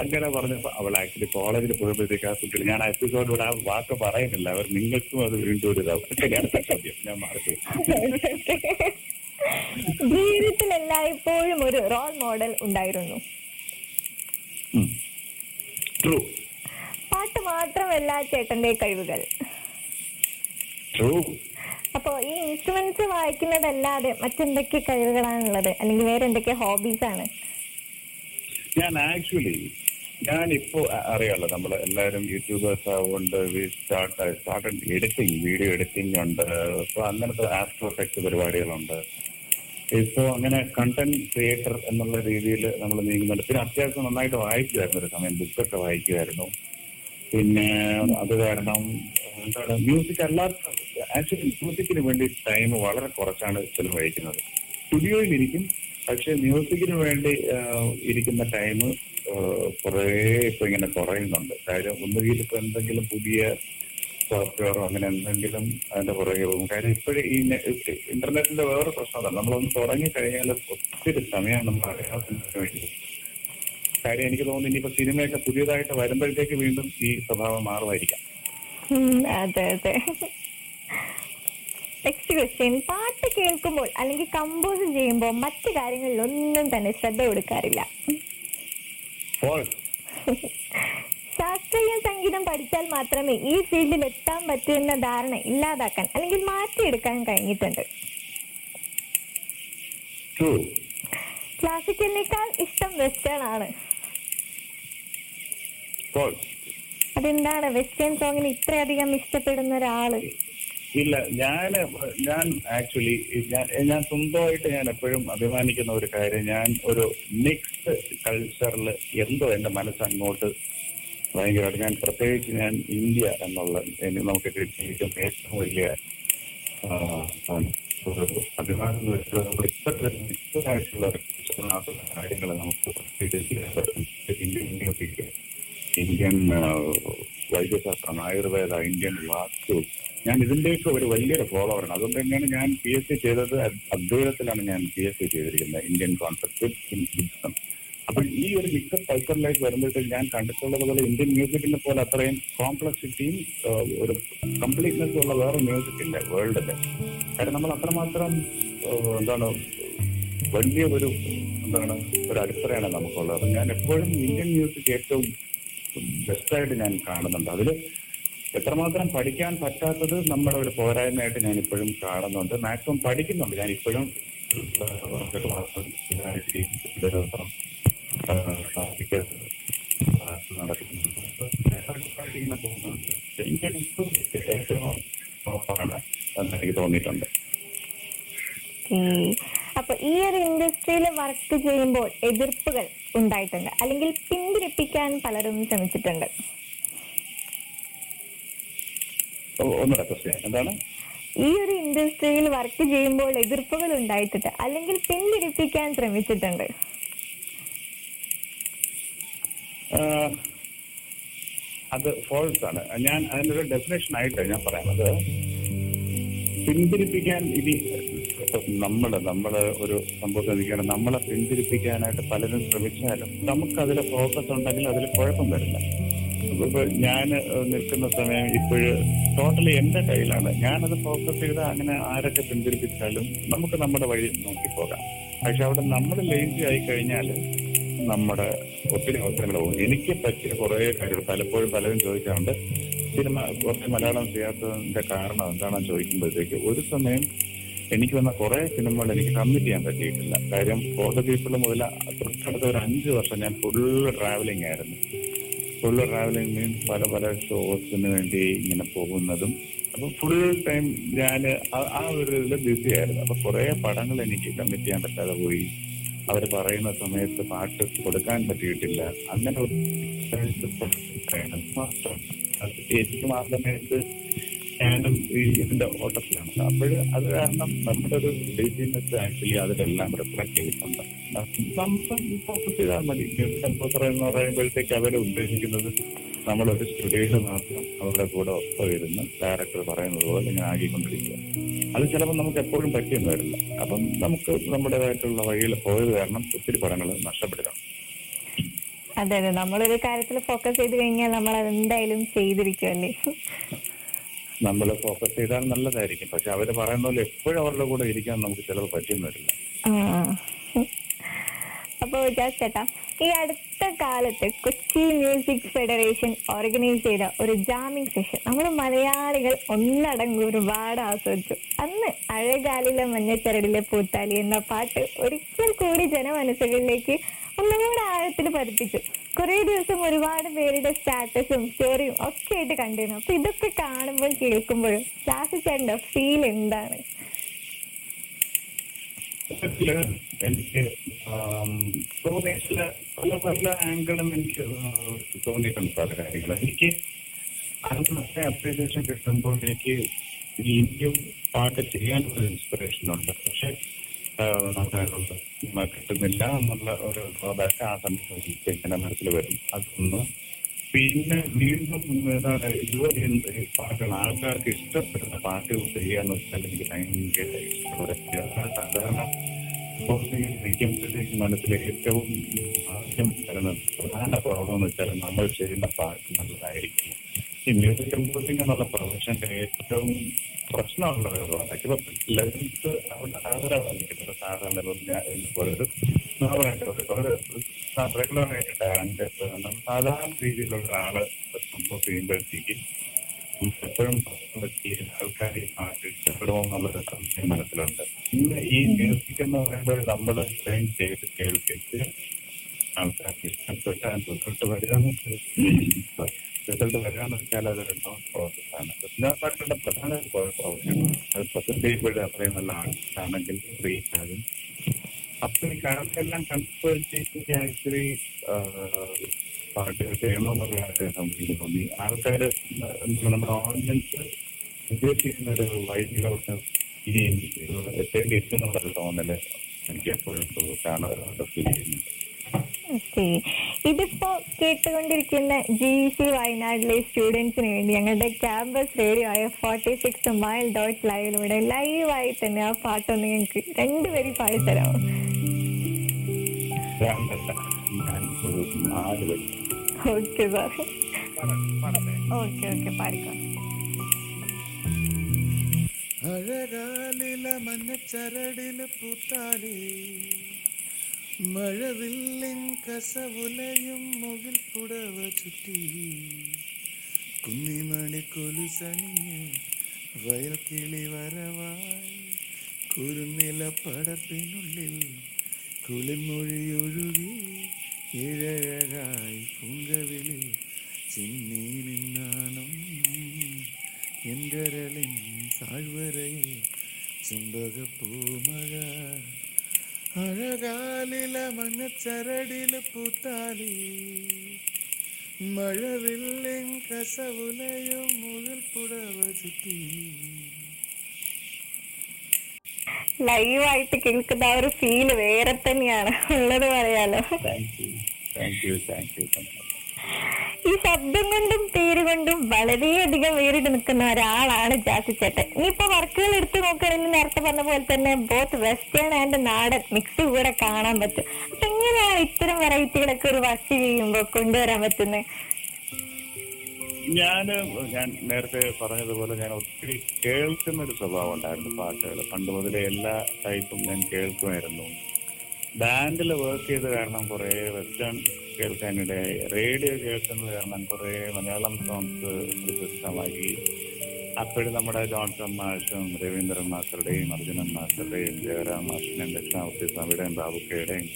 അങ്ങനെ പറഞ്ഞപ്പോ അവൾ ആക്ച്വലി കോളേജിൽ പോയപ്പോഴത്തേക്ക് ആ കുട്ടികൾ ഞാൻ ആ എപ്പിസോഡിലൂടെ ആ വാക്ക് പറയുന്നില്ല. അവർ നിങ്ങൾക്കും അത് വീണ്ടും ഒരു ഇതാവും. സത്യം ഞാൻ മാറി ജീവിതത്തിൽ എല്ലായ്പ്പോഴും ഒരു റോൾ മോഡൽ ഉണ്ടായിരുന്നു. ട്രൂ പാട്ട് മാത്രമല്ല ചേട്ടന്റെ കഴിവുകൾ. ട്രൂ അപ്പോ ഈ ഇൻസ്ട്രുമെന്റ്സ് വായിക്കുന്നതല്ലാതെ മറ്റെന്തൊക്കെ കഴിവുകളാണുള്ളത്? അല്ലെങ്കിൽ വേറെ എന്തൊക്കെ ഹോബീസ് ആണ്? ഞാൻ ആക്ച്വലി ഞാൻ ഇപ്പോ അറിയാലോ നമ്മൾ എല്ലാവരും YouTubers ആവുകൊണ്ട് start start editing video editing ഉണ്ട്. സോ അങ്ങനത്തെ എഫക്ട്സ് പരിപാടികളുണ്ട്. ഇപ്പോ അങ്ങനെ കണ്ടന്റ് ക്രിയേറ്റർ എന്നുള്ള രീതിയിൽ നമ്മൾ നീങ്ങുന്നുണ്ട്. പിന്നെ അത്യാവശ്യം നന്നായിട്ട് വായിക്കുമായിരുന്നു ഒരു സമയം ബുക്കൊക്കെ വായിക്കുമായിരുന്നു പിന്നെ അത് കാരണം എന്താണ് മ്യൂസിക് അല്ലാത്ത ആക്ച്വലി മ്യൂസിക്കിന് വേണ്ടി ടൈം വളരെ കുറച്ചാണ് ചിലവഴിക്കുന്നത് സ്റ്റുഡിയോയിൽ ഇരിക്കും പക്ഷെ മ്യൂസിക്കിന് വേണ്ടി ഇരിക്കുന്ന ടൈം കുറേ ഇപ്പൊ ഇങ്ങനെ കുറയുന്നുണ്ട് കാര്യം ഒന്നുകിൽ ഇപ്പൊ എന്തെങ്കിലും പുതിയ സോഫ്റ്റ്വെയറോ അങ്ങനെ എന്തെങ്കിലും അതിന്റെ പുറകെ പോകും. കാര്യം ഇപ്പോഴും ഈ ഇന്റർനെറ്റിന്റെ വേറെ പ്രശ്നം അതാണ് നമ്മളൊന്ന് തുടങ്ങി കഴിഞ്ഞാൽ ഒത്തിരി സമയം നമ്മൾ അറിയാത്തതിനു വേണ്ടി കാര്യം എനിക്ക് തോന്നുന്നു ഇനിയിപ്പോ സിനിമയൊക്കെ പുതിയതായിട്ട് വരുമ്പോഴത്തേക്ക് വീണ്ടും ഈ സ്വഭാവം മാറുമായിരിക്കാം. അതെ അതെ. നെക്സ്റ്റ് ക്വസ്റ്റ്യൻ പാട്ട് കേൾക്കുമ്പോൾ അല്ലെങ്കിൽ കമ്പോസ് ചെയ്യുമ്പോൾ മറ്റു കാര്യങ്ങളിൽ ഒന്നും തന്നെ ശ്രദ്ധ കൊടുക്കാറില്ല. ശാസ്ത്രീയ സംഗീതം പഠിച്ചാൽ മാത്രമേ ഈ ഫീൽഡിൽ എത്താൻ പറ്റൂ എന്ന ധാരണ ഇല്ലാതാക്കാൻ അല്ലെങ്കിൽ മാറ്റിയെടുക്കാൻ കഴിഞ്ഞിട്ടുണ്ട്. ക്ലാസിക്കലിനേക്കാൾ ഇഷ്ടം വെസ്റ്റേൺ ആണ്. അതെന്താണ്? വെസ്റ്റേൺ സോങ്ങിന് ഇത്രയധികം ഇഷ്ടപ്പെടുന്ന ഒരാൾ. ഇല്ല ഞാൻ ഞാൻ ആക്ച്വലി ഞാൻ സ്വന്തമായിട്ട് ഞാൻ എപ്പോഴും അഭിമാനിക്കുന്ന ഒരു കാര്യം ഞാൻ ഒരു മിക്സ്ഡ് കൾച്ചറിൽ എന്തോ എന്റെ മനസ്സങ്ങോട്ട് ഭയങ്കരമായിട്ട് ഞാൻ പ്രത്യേകിച്ച് ഞാൻ ഇന്ത്യ എന്നുള്ള എനി- നമുക്ക് കിട്ടിയിരിക്കുന്ന ഏറ്റവും വലിയ അഭിമാനം കാര്യങ്ങൾ നമുക്ക് ഇന്ത്യൻ വൈദ്യശാസ്ത്രം ആയുർവേദ ഇന്ത്യൻ വാസ്തു. ഞാൻ ഇതിന്റെയൊക്കെ ഒരു വലിയൊരു ആണ് അതുകൊണ്ട് തന്നെയാണ് ഞാൻ പി എസ് സി ചെയ്തത്. അദ്- അദ്വൈതത്തിലാണ് ഞാൻ പി എസ് സി ചെയ്തിരിക്കുന്നത്. ഇന്ത്യൻ കോൺസെപ്റ്റ് ഇൻ ബുദ്ധിസം അപ്പൊ ഈ ഒരു മിക്സഡ് കൾച്ചറിലേക്ക് വരുമ്പോഴത്തേക്ക് ഞാൻ കണ്ടിട്ടുള്ളത് പോലെ ഇന്ത്യൻ മ്യൂസിക്കിനെ പോലെ അത്രയും കോംപ്ലക്സിറ്റിയും ഒരു കംപ്ലീറ്റ്നെസ് ഉള്ള വേറെ മ്യൂസിക് ഇല്ല വേൾഡിൽ കാരണം നമ്മൾ അത്രമാത്രം എന്താണ് വലിയ ഒരു എന്താണ് ഒരു അടിത്തറയാണ് നമുക്കുള്ളത്. ഞാൻ എപ്പോഴും ഇന്ത്യൻ മ്യൂസിക് ഏറ്റവും ബെസ്റ്റായിട്ട് ഞാൻ കാണുന്നുണ്ട്. അതിൽ എത്രമാത്രം പഠിക്കാൻ പറ്റാത്തത് നമ്മുടെ ഒരു പോരായ്മയായിട്ട് ഞാൻ ഇപ്പോഴും കാണുന്നുണ്ട്. മാക്സിമം പഠിക്കുന്നുണ്ട്. ഞാൻ ഇപ്പോഴും എനിക്ക് തോന്നിയിട്ടുണ്ട്. അപ്പൊ ഈ ഒരു ഇൻഡസ്ട്രിയിൽ വർക്ക് ചെയ്യുമ്പോൾ എതിർപ്പുകൾ ഉണ്ടായിട്ടുണ്ട്. അല്ലെങ്കിൽ പിന്തിരിപ്പിക്കാൻ പലരും ശ്രമിച്ചിട്ടുണ്ട്. എന്താണ്? ഈ ഒരു ഇൻഡസ്ട്രിയിൽ വർക്ക് ചെയ്യുമ്പോൾ എതിർപ്പുകൾ ഉണ്ടായിട്ടുണ്ട്. അല്ലെങ്കിൽ പിന്തിരിപ്പിക്കാൻ ശ്രമിച്ചിട്ടുണ്ട്. അത് ഫോൾസ് ആണ്. ഞാൻ അതിനൊരു ഡെഫിനേഷൻ ആയിട്ട് ഞാൻ പറയുന്നത്. പിന്തിരിപ്പിക്കാൻ ഇനി നമ്മൾ നമ്മൾ ഒരു സംഭവത്തിൽ നിൽക്കുകയാണ്. നമ്മളെ പിന്തിരിപ്പിക്കാനായിട്ട് പലരും ശ്രമിച്ചാലും നമുക്ക് അതിൽ ഫോക്കസ് ഉണ്ടെങ്കിൽ അതിൽ കുഴപ്പം വരില്ല. ഇപ്പൊ ഞാൻ നിൽക്കുന്ന സമയം ഇപ്പോഴ് ടോട്ടലി എന്റെ കയ്യിലാണ്. ഞാനത് ഫോക്കസ് ചെയ്ത് അങ്ങനെ ആരൊക്കെ പിന്തിരിപ്പിച്ചാലും നമുക്ക് നമ്മുടെ വഴി നോക്കി പോകാം പക്ഷെ അവിടെ നമ്മൾ ലേസി ആയി കഴിഞ്ഞാൽ നമ്മുടെ ഒത്തിരി അവസരങ്ങൾ പോകും. എനിക്ക് പറ്റിയ കുറേ കാര്യങ്ങൾ പലപ്പോഴും പലരും ചോദിക്കാറുണ്ട്. സിനിമ കുറച്ച് മലയാളം ചെയ്യാത്തതിന്റെ കാരണം എന്താണെന്ന് ചോദിക്കുമ്പോഴത്തേക്ക് ഒരു സമയം എനിക്ക് വന്ന കുറെ സിനിമകൾ എനിക്ക് കമ്മിറ്റ് ചെയ്യാൻ പറ്റിയിട്ടില്ല. കാര്യം ഫോർ ദ പീപ്പിൾ മുതൽ തൊട്ടടുത്ത ഒരു അഞ്ച് വർഷം ഞാൻ ഫുള്ള് ട്രാവലിംഗ് ആയിരുന്നു. ഫുള്ള് ട്രാവലിംഗ് മീൻസ് പല പല ഷോസിന് വേണ്ടി ഇങ്ങനെ പോകുന്നതും അപ്പൊ ഫുൾ ടൈം ഞാൻ ആ ഒരു ഇതിൽ ബിസി ആയിരുന്നു. അപ്പൊ കുറെ പടങ്ങൾ എനിക്ക് കമ്മിറ്റ് ചെയ്യാൻ പറ്റാതെ പോയി. അവർ പറയുന്ന സമയത്ത് പാട്ട് കൊടുക്കാൻ പറ്റിയിട്ടില്ല. അങ്ങനെ എനിക്കും ആ സമയത്ത് ഞാനും ഈ ഇതിന്റെ ഓട്ടത്തിലാണ്. അപ്പോൾ അത് കാരണം നമ്മുടെ ഒരു ലേസിനെസ് ആക്ച്വലി അതിലെല്ലാം റിഫ്ലക്ട് ചെയ്തിട്ടുണ്ട്. സംസം ഫോക്കസ് ചെയ്താൽ മതി. കമ്പോസർ എന്ന് പറയുമ്പോഴത്തേക്ക് അവരെ ഉദ്ദേശിക്കുന്നത് നമ്മളൊരു സ്റ്റുഡിയോയിൽ മാത്രം അവരുടെ കൂടെ ഒപ്പം ഇരുന്ന് ഡയറക്ടർ പറയുന്നത് പോലെ ഇങ്ങനെ ആകിക്കൊണ്ടിരിക്കുക അത് ചിലപ്പോൾ നമുക്ക് എപ്പോഴും പറ്റിയെന്ന് വരില്ല അപ്പം നമുക്ക് നമ്മുടേതായിട്ടുള്ള വഴിയിൽ പോയത് കാരണം ഒത്തിരി പടങ്ങൾ നഷ്ടപ്പെടണം അതെ അതെ. നമ്മളൊരു കാര്യത്തിൽ ഫോക്കസ് ചെയ്ത് കഴിഞ്ഞാൽ നമ്മൾ അതെന്തായാലും ചെയ്തിരിക്കുമല്ലേ നമ്മൾ ഫോക്കസ് ചെയ്താൽ നല്ലതായിരിക്കും. പക്ഷെ അവർ പറയുന്ന പോലെ എപ്പോഴും അവരുടെ കൂടെ ഇരിക്കാൻ നമുക്ക് ചിലവ് പറ്റിയെന്ന് വരില്ല ആ. അപ്പൊ ജാസ് ചേട്ടാ ഈ അടുത്ത കാലത്ത് കൊച്ചി മ്യൂസിക് ഫെഡറേഷൻ ഓർഗനൈസ് ചെയ്ത ഒരു ജാമിംഗ് സെഷൻ നമ്മൾ മലയാളികൾ ഒന്നടങ്കും ഒരുപാട് ആസ്വദിച്ചു. അന്ന് അഴകാലിലെ മഞ്ഞച്ചരടിലെ പൂത്താലി എന്ന പാട്ട് ഒരിക്കൽ കൂടി ജനമനസ്സുകളിലേക്ക് ഒന്നുകൂടെ ആഴത്തിൽ പഠിപ്പിച്ചു. കുറെ ദിവസം ഒരുപാട് പേരുടെ സ്റ്റാറ്റസും സ്റ്റോറിയും ഒക്കെ ആയിട്ട് കണ്ടിരുന്നു. അപ്പൊ ഇതൊക്കെ കാണുമ്പോൾ കേൾക്കുമ്പോഴും ക്ലാസ് ചേട്ടന്റെ ഫീൽ എന്താണ്? എനിക്ക് ആം, തോന്നിയിട്ടുള്ള പല പല ആംഗിളും എനിക്ക് തോന്നിയിട്ടുണ്ട് പല കാര്യങ്ങൾ എനിക്ക് അന്നത്തെ അപ്രീസിയേഷൻ കിട്ടുമ്പോൾ എനിക്ക് ഇനിയും പാട്ട് ചെയ്യാനുള്ള ഇൻസ്പിറേഷൻ ഉണ്ട്. പക്ഷെ കിട്ടുന്നില്ല എന്നുള്ള ഒരു ഡ്രോബാക്ക് ആ സമയത്ത് ഇങ്ങനെ മനസ്സിൽ വരും. അതൊന്ന്. പിന്നെ വീണ്ടും ഏതാണ് ഇതുവരെ പാട്ടുകൾ ആൾക്കാർക്ക് ഇഷ്ടപ്പെടുന്ന പാട്ടുകൾ ചെയ്യാന്ന് വെച്ചാൽ എനിക്ക് ഭയങ്കര ഇഷ്ടമുള്ള. സാധാരണ മനസ്സിൽ ഏറ്റവും ആദ്യം വരുന്ന പ്രധാന പ്രോബ്ലം എന്ന് വെച്ചാൽ നമ്മൾ ചെയ്യുന്ന പാട്ട് നല്ലതായിരിക്കും. മ്യൂസിക് കമ്പോസിംഗ് എന്നുള്ള പ്രൊഫഷന്റെ ഏറ്റവും പ്രശ്നമുള്ള ഇപ്പൊ ലെവൻസ് അവിടെ സാധാരണ ഇപ്പം ഞാൻ ഇതുപോലെ ഒരു നോർമലായിട്ട് ഒരു റെഗുലർ ആയിട്ട് ടാലന്റ് സാധാരണ രീതിയിലുള്ള ഒരാൾ കമ്പോസ് ചെയ്യുമ്പോഴത്തേക്ക് എപ്പോഴും പറ്റി ആൾക്കാർ ഈ പാട്ട് ഇഷ്ടപ്പെടുമോ എന്നുള്ളൊരു സംശയം മനസ്സിലുണ്ട്. ഇന്ന് ഈ മ്യൂസിക് എന്ന് പറയുമ്പോൾ നമ്മൾ ട്രെയിൻ ചെയ്ത് കേൾപ്പിച്ച് ആൾക്കാർക്ക് ഇഷ്ടപ്പെട്ട റിസൾട്ട് വരികയെന്ന് റിസൾട്ട് വരികയെന്ന് വെച്ചാൽ അതൊരു നോൺ പ്രോസസ്സാണ് പാട്ടുകളുടെ പ്രധാന പ്രോസസ്സാണ് അത് പ്രസന്റ് ചെയ്യുമ്പോഴും അത്രയും നല്ല ആണെങ്കിൽ റീച്ച് ആകും. അപ്പൊ ഈ കാലത്തെല്ലാം കൺസേഴ്സിലേക്ക് ആക്ച്വലി പാട്ടുകൾ ചെയ്യണമെന്നുള്ള ആഗ്രഹം എനിക്ക് തോന്നി. ആൾക്കാർ നമ്മുടെ ഓഡിയൻസ് ഉദ്ദേശിക്കുന്ന ഒരു വൈദ്യുതിലോട്ട് ഇനി എത്തേണ്ടി എത്തുന്നുള്ളൊരു തോന്നൽ എനിക്ക് എപ്പോഴും കാണാറുണ്ട് ഫീൽ ചെയ്യുന്നുണ്ട്. ഇതിപ്പോ കേട്ടുകൊണ്ടിരിക്കുന്ന ജി സി വയനാട്ടിലെ സ്റ്റുഡൻസിന് വേണ്ടി ഞങ്ങളുടെ ക്യാമ്പസ് റേഡിയോ ആയ ഫോർട്ടി സിക്സ് മൈൽ ഡോട്ട് ലൈവിലൂടെ ലൈവായി തന്നെ ആ പാട്ടൊന്ന് ഞങ്ങൾക്ക് രണ്ടുപേരും പാടിത്തരാമോ? ഓക്കെ സാർ ഓക്കെ ഓക്കെ പാടിക്കോ. അഴകാലില മഞ്ഞച്ചരടിൽ പൂത്താലേ. മഴവില്ലിൻ കസവുലയും മുകിൽ പുടവ ചുറ്റി. കുന്നിമണി കൊലുസണിഞ്ഞ് വയൽ കിളി വരവായി. കുരുനില പടത്തിനുള്ളിൽ ഒഴുകി. ഇഴഴകായി പുങ്കവിളി ചിന്നി നിന്നാണം. എന്റരളിൻ താഴ്വരയിൽ ചെമ്പകപ്പൂമഴ അഴകാലില മഞ്ഞച്ചരടിൽ പൂത്താലി. മഴവില്ലിൻ കസവുലയും മുതൽ പുടവ ചുറ്റി. ലൈവായിട്ട് കേൾക്കുന്ന ആ ഒരു ഫീൽ വേറെ തന്നെയാണ്. ഉള്ളത് പറയാലോ. Thank you thank you thank you ഈ ശബ്ദം കൊണ്ടും പേര് കൊണ്ടും വളരെയധികം വേറിട്ട് നിൽക്കുന്ന ഒരാളാണ് ജാസി ചേട്ടൻ. ഇനിയിപ്പോ വർക്കുകൾ എടുത്തു നോക്കുകയാണെങ്കിൽ നേരത്തെ പറഞ്ഞ പോലെ തന്നെ ബോത്ത് വെസ്റ്റേൺ ആൻഡ് നാടൻ മിക്സ് കൂടെ കാണാൻ പറ്റും. അപ്പൊ എങ്ങനെയാണ് ഇത്തരം വെറൈറ്റികളൊക്കെ ഒരു വർക്ക് ചെയ്യുമ്പോൾ കൊണ്ടുവരാൻ പറ്റുന്നത്? ഞാൻ ഞാൻ നേരത്തെ പറഞ്ഞതുപോലെ ഞാൻ ഒത്തിരി കേൾക്കുന്ന ഒരു സ്വഭാവം ഉണ്ടായിരുന്നു പാട്ടുകൾ. പണ്ട് മുതലേ എല്ലാ ടൈപ്പും ഞാൻ കേൾക്കുമായിരുന്നു. ബാൻഡിൽ വർക്ക് ചെയ്ത് കാരണം കുറെ വെസ്റ്റേൺ കേൾക്കാനിടയായി. റേഡിയോ കേൾക്കുന്നത് കാരണം കുറെ മലയാളം സോങ്സ് പ്രശസ്തമാക്കി അപ്പോഴും നമ്മുടെ ജോൺസൺ മാഷും രവീന്ദ്രൻ മാസ്റ്ററുടെയും അർജുനൻ മാസ്റ്ററുടെയും ജയറാം മാഷിന്റെയും ദക്ഷിണാമൂർത്തി സ്വാമിയുടെയും ബാബുക്കയുടെയും